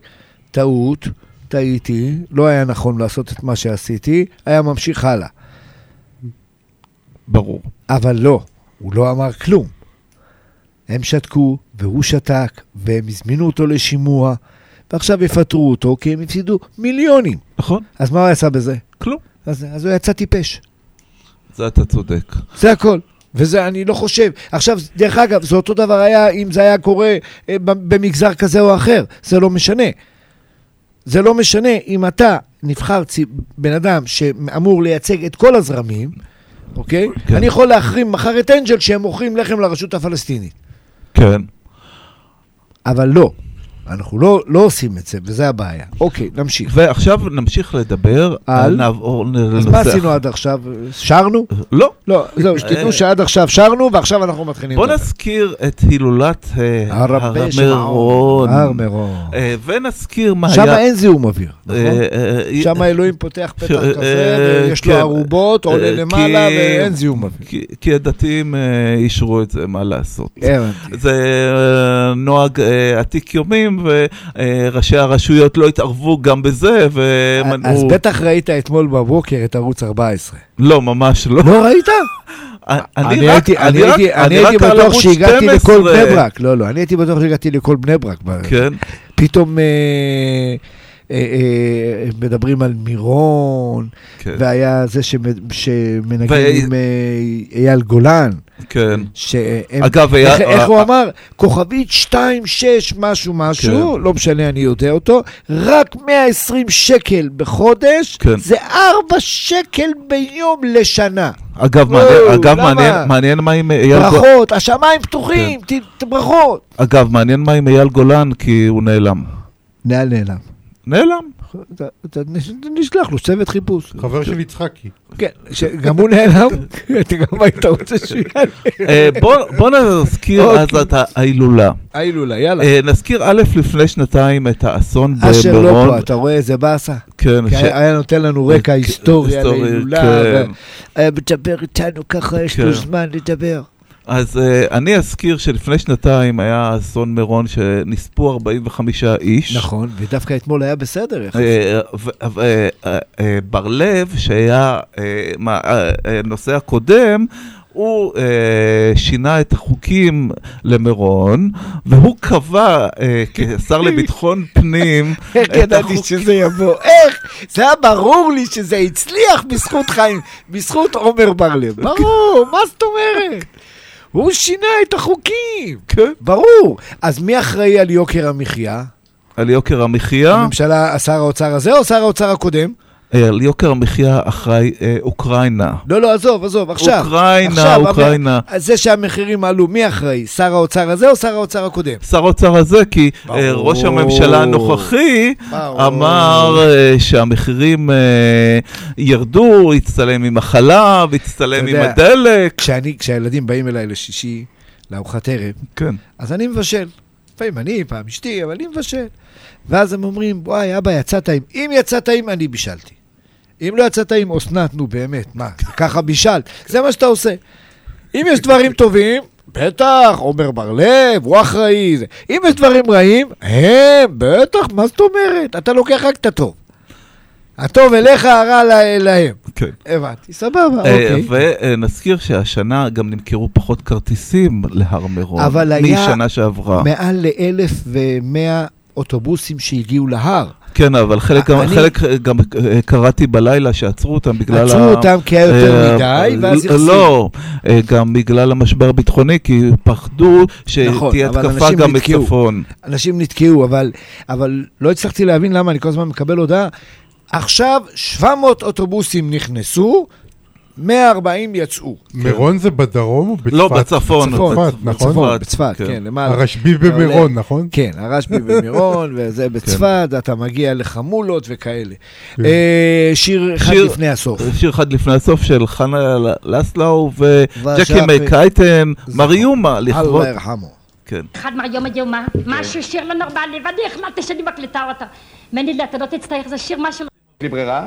טעות, טעיתי, לא היה נכון לעשות את מה שעשיתי, היה ממשיך הלאה. ברור. אבל לא, הוא לא אמר כלום. הם שתקו, והוא שתק, והם הזמינו אותו לשימוע, ועכשיו יפטרו אותו, כי הם הפסידו מיליונים. נכון? אז מה הוא עשה בזה? כלום. אז, אז הוא יצא טיפש. זה אתה צודק. זה הכל. וזה, אני לא חושב. עכשיו, דרך אגב, זה אותו דבר היה אם זה היה קורה אה, במגזר כזה או אחר. זה לא משנה. זה לא משנה אם אתה נבחר צי, בן אדם שאמור לייצג את כל הזרמים, אוקיי? כן. אני יכול להחרים מחר את אנג'ל שהם מוכרים לחם לרשות הפלסטינית. כן. אבל לא. אנחנו לא, לא עושים את זה, וזה הבעיה. אוקיי, נמשיך. ועכשיו נמשיך לדבר על? נעבור אז לנושא מה אחר. עשינו עד עכשיו? שרנו? לא. לא, זהו, שתדעו שעד עכשיו שרנו, ועכשיו אנחנו מתחילים. בוא לדבר. נזכיר את הילולת אה, הר הר מירון. אה, ונזכיר מה שם היה... אין זיהום אוויר, נכון? אה, אה, שם אלוהים פותח פתח אה, כזה, אה, ויש לו כן. ערובות, עולה אה, למעלה, ואין זיהום אוויר. כי- הדתיים אה, אישרו את זה, מה לעשות. זה אה, נוהג אה, עתיק וראשי הרשויות לא התערבו גם בזה, ומנעו... אז בטח ראית אתמול בבוקר את ערוץ 14. לא, ממש לא. לא ראית? אני הייתי- בטוח שהגעתי לכל 12. בני ברק. לא, לא, אני הייתי בטוח שהגעתי לכל בני ברק. כן, פתאום אה, אה, אה, מדברים על מירון, כן, והיה זה שמ- שמנגן ו- עם אה, אייל גולן. כן. שהם, אגב, איך, היה- איך הוא אה, אמר? כוכבית 2-6 משהו משהו, כן. לא משנה, אני יודע אותו, רק 120 שקל בחודש, כן. זה 4 שקל ביום לשנה. אגב, וואו, מעניין- אגב? מעניין- מעניין מה עם אייל גולן. ברכות, השמיים פתוחים, כן. ת- ברכות. אגב, מעניין מה עם אייל גולן, כי הוא נעלם. נעל נעלם. נעלם. נשלח לו צוות חיפוש. חבר של יצחקי. כן, גם הוא נעלם, אתה גם היית רוצה שהוא יעלה. אה, בוא- בוא נזכיר אז אוקיי. את ההילולה. ההילולה, יאללה. אה, נזכיר א' לפני שנתיים את האסון אשר לא במירון. פה, אתה רואה איזה באסה? כן, היה נותן לנו רקע כן, היסטורי על ההילולה, כן. מדבר איתנו ככה, יש לו כן. זמן לדבר. אז אה, אני אזכיר שלפני שנתיים היה אסון מירון שנספו 45 איש. נכון, ודווקא אתמול היה בסדר. יחסית. אה, אה, בר לב, שהיה הנושא הקודם, הוא אה, שינה את החוקים למירון, והוא קבע אה, כשר לביטחון פנים איך את ידעתי החוק- שזה יבוא? איך? זה היה ברור לי שזה הצליח בזכות חיים, בזכות עומר בר-לב. ברור, מה זאת אומרת? הוא שינה את החוקים. כן. ברור. אז מי אחראי על יוקר המחיה? על יוקר המחיה. הממשלה, שר האוצר הזה או שר האוצר הקודם? אה, על יוקר המחיה אחראי אה, אוקראינה. לא, לא, עזוב, עזוב, עכשיו. אוקראינה, עכשיו, אוקראינה. המ- זה שהמחירים עלו, מי אחראי? שר האוצר הזה או שר האוצר הקודם? שר האוצר הזה, כי ברור. אה, ראש הממשלה הנוכחי ברור. אמר אה, שהמחירים אה, ירדו, הצטלם עם החלב, הצטלם עם יודע, הדלק. כשאני, כשהילדים באים אליי לשישי, לארוחת ערב, כן. אז אני מבשל. לפעמים אני, פעם אשתי, אבל אני מבשל. ואז הם אומרים, וואי, אבא, יצא טעים. אם יצא טעים, אני בישלתי. אם לא יצא טעים, אסנת, נו באמת, מה, ככה בישלת? זה מה שאתה עושה. אם יש דברים טובים, בטח, עומר בר-לב, הוא אחראי. זה. אם יש דברים רעים, הם, בטח, מה זאת אומרת? אתה לוקח רק את הטוב. הטוב אליך, הרע לה- להם. כן. הבנתי, סבבה, אה, אוקיי. ונזכיר שהשנה גם נמכרו פחות כרטיסים להר מירון, אבל היה משנה שעברה. מעל לאלף ומאה אוטובוסים שהגיעו להר. כן, אבל חלק גם- אני- חלק גם אה, קראתי בלילה שעצרו אותם בגלל... עצרו ה- אותם כי היה יותר אה, מדי, ואז ל- החזירו. לא, אה, גם בגלל המשבר הביטחוני, כי פחדו נכון, שתהיה אבל התקפה גם. מצפון. אנשים נתקעו, אבל, אבל לא הצלחתי להבין למה, אני כל הזמן מקבל הודעה. עכשיו 700 אוטובוסים נכנסו, 140 יצאו. מירון זה בדרום או בצפת? לא, בצפון. בצפת, נכון? בצפת, כן. כן, למעלה. הרשב"י במירון, נכון? כן, הרשב"י במירון, וזה בצפת, אתה מגיע לחמולות וכאלה. כן. אה, שיר אחד לפני הסוף. שיר אחד לפני הסוף של חנה לסלאו וג'קי. מקייטן, מריומה, לכבוד. אללה ירחמו. כן. אחד מהיום יומה, משהו שיר לא נורמלי, ואני החלטתי שאני מקליטה אותו. מני, אתה לא תצטרך, זה שיר משהו... בלי ברירה?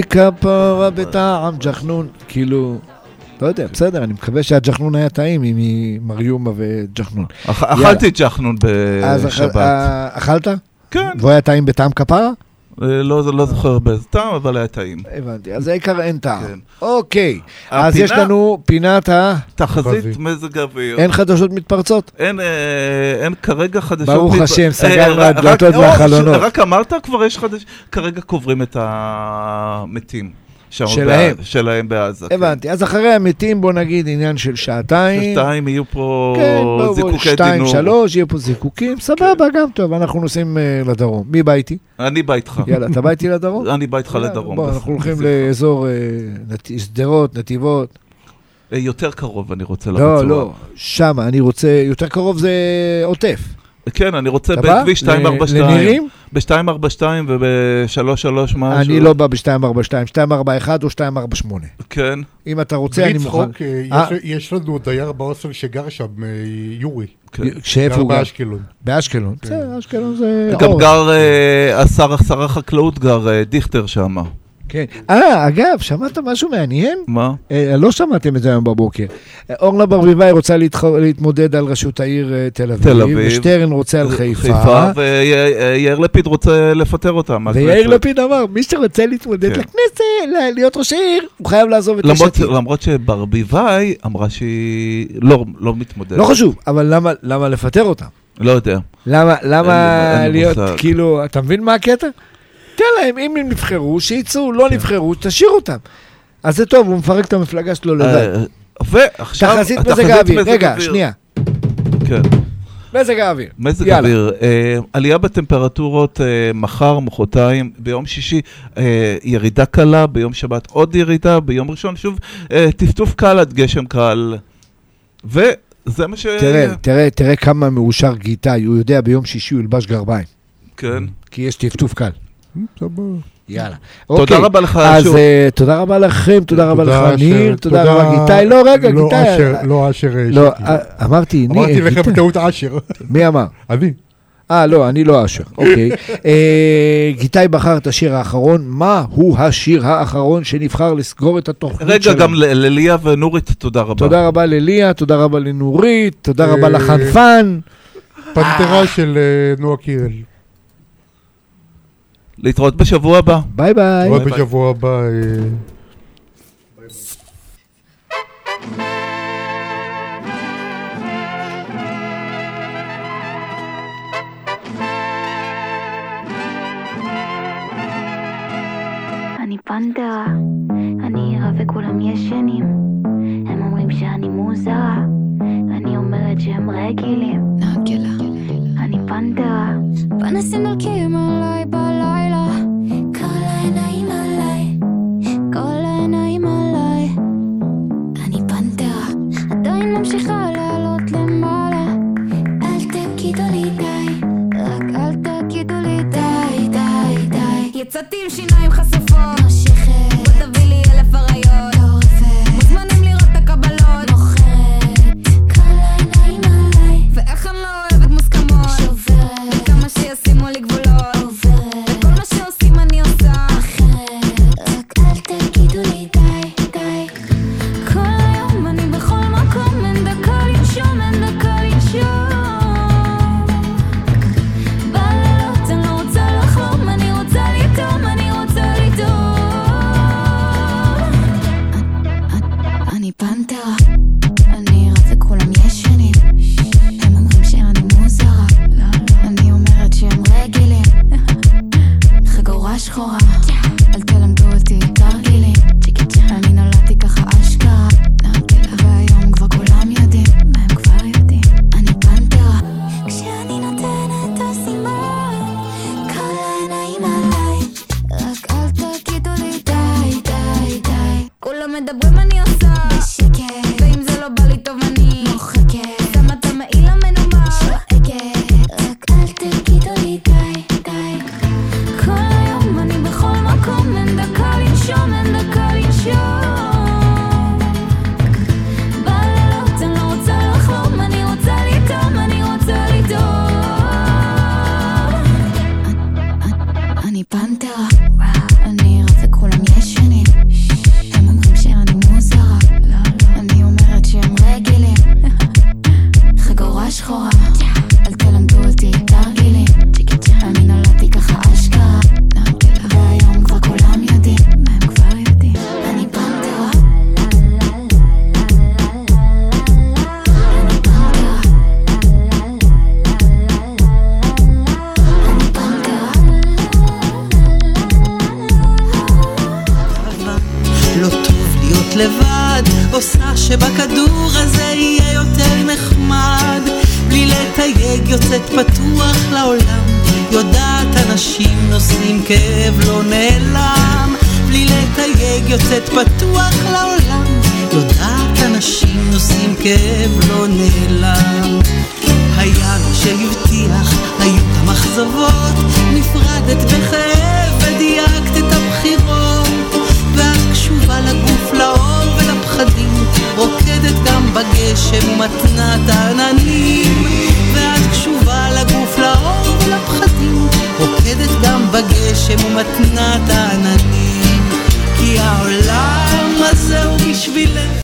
אוי כפרה בטעם ג'חנון, כאילו, לא יודע, בסדר, אני מקווה שהג'חנון היה טעים עם מריומה וג'חנון. אכלתי אכ- בשבת. אה, אכלת? כן, והוא היה טעים בטעם כפרה? אה, לא לא זוכר באיזה טעם, אבל היה טעים. הבנתי, אז העיקר אין טעם. כן. אוקיי, אז הפינה- יש לנו פינת ה... תחזית. מזג האוויר. אין חדשות מתפרצות? אין, אה, אין כרגע חדשות. ברוך מת- השם, אה, סגרנו הדלתות רק- והחלונות. ש- רק אמרת כבר יש חדש... כרגע קוברים את המתים. שלהם. בע- שלהם בעזה. כן. הבנתי, אז אחרי המתים בוא נגיד עניין של שעתיים. שתיים יהיו פה כן, זיקוקי שתיים, דינור. שלוש, יהיו פה זיקוקים, סבבה, גם טוב, אנחנו נוסעים אה, לדרום. מי בא איתי? אני בא איתך. יאללה, אתה בא איתי לדרום? אני בא איתך לדרום. בוא, אנחנו הולכים. לאזור אה, שדרות, נתיבות. אה, יותר קרוב אני רוצה לרצועה. לא, לא, שמה, אני רוצה, יותר קרוב זה עוטף. כן, אני רוצה? בכביש ל- 242. לנירים? ב-242 וב-333 משהו. אני לא בא ב-242, 241 או 248. כן. אם אתה רוצה, בלי אני מוכן. צחוק, אה, אה. יש- יש לנו דייר בהוסטל שגר שם, אה, יורי. כן. שאיפה הוא גר? באשקלון. באשקלון. בסדר, אשקלון זה... גם. גר, השר, שר החקלאות גר, דיכטר שם. כן. אה, אגב, שמעת משהו מעניין? מה? אה, לא שמעתם את זה היום בבוקר. אה, אורנה ברביבאי רוצה להתח- להתמודד על ראשות העיר אה, תל אביב, תל אביב. ושטרן רוצה על חיפה, חיפה, ויאיר לפיד רוצה לפטר אותם. ויאיר לפיד אמר, מי שרוצה להתמודד כן. לכנסת, להיות ראש העיר, הוא חייב לעזוב את יש למרות, עתיד. למרות שברביבאי אמרה שהיא לא, לא מתמודדת. לא חשוב, אבל למה- למה לפטר אותם? לא יודע. למה, להיות. כאילו, אתה מבין מה הקטע? תן להם, אם הם נבחרו, שיצאו, לא נבחרו, תשאיר אותם. אז זה טוב, הוא מפרק את המפלגה שלו לבד. אה, ועכשיו... תחזית מזג האוויר, רגע. שנייה, כן. מזג האוויר. מזג יאללה. אוויר, אה, עלייה בטמפרטורות אה, מחר, מחרתיים, ביום שישי אה, ירידה קלה, ביום שבת עוד ירידה, ביום ראשון שוב אה, טפטוף קל עד גשם קל. וזה מה ש... תראה, תראה, תראה כמה מאושר גיטאי, הוא יודע ביום שישי הוא ילבש גרביים, כן. כי יש טפטוף קל. סבבה. יאללה. תודה אוקיי, רבה לך אז. אה, תודה רבה לכם, תודה רבה לך ניר, תודה רבה גיטאי. לא, רגע, לא גיטאי. אשר, לא אשר אה, לא, שיקי. אה, אמרתי, ניר, אמרתי לכם. בטעות אשר. מי אמר? אני. אה, לא, אני לא אשר, אוקיי. אה, גיטאי בחר את השיר האחרון, מה הוא השיר האחרון שנבחר לסגור את התוכנית רגע, שלנו? גם ל- לליה ונורית, תודה רבה. תודה רבה לליה, תודה רבה לנורית, תודה רבה אה, לחנפן. פנתרה של אה, נועה קירל. להתראות בשבוע הבא. ביי ביי. עוד בשבוע הבא. אה, אני פנתרה, אני ערה וכולם ישנים. הם אומרים שאני מוזרה, אני אומרת שהם רגילים. נגלה. אני פנתרה. פנסים דולקים עליי בלילה. כל העיניים עליי. כל העיניים עליי. אני פנתרה, עדיין ממשיכה לעלות למעלה. אל תגידו לי די, רק אל תגידו לי די, די, די. יצאתי עם שיניים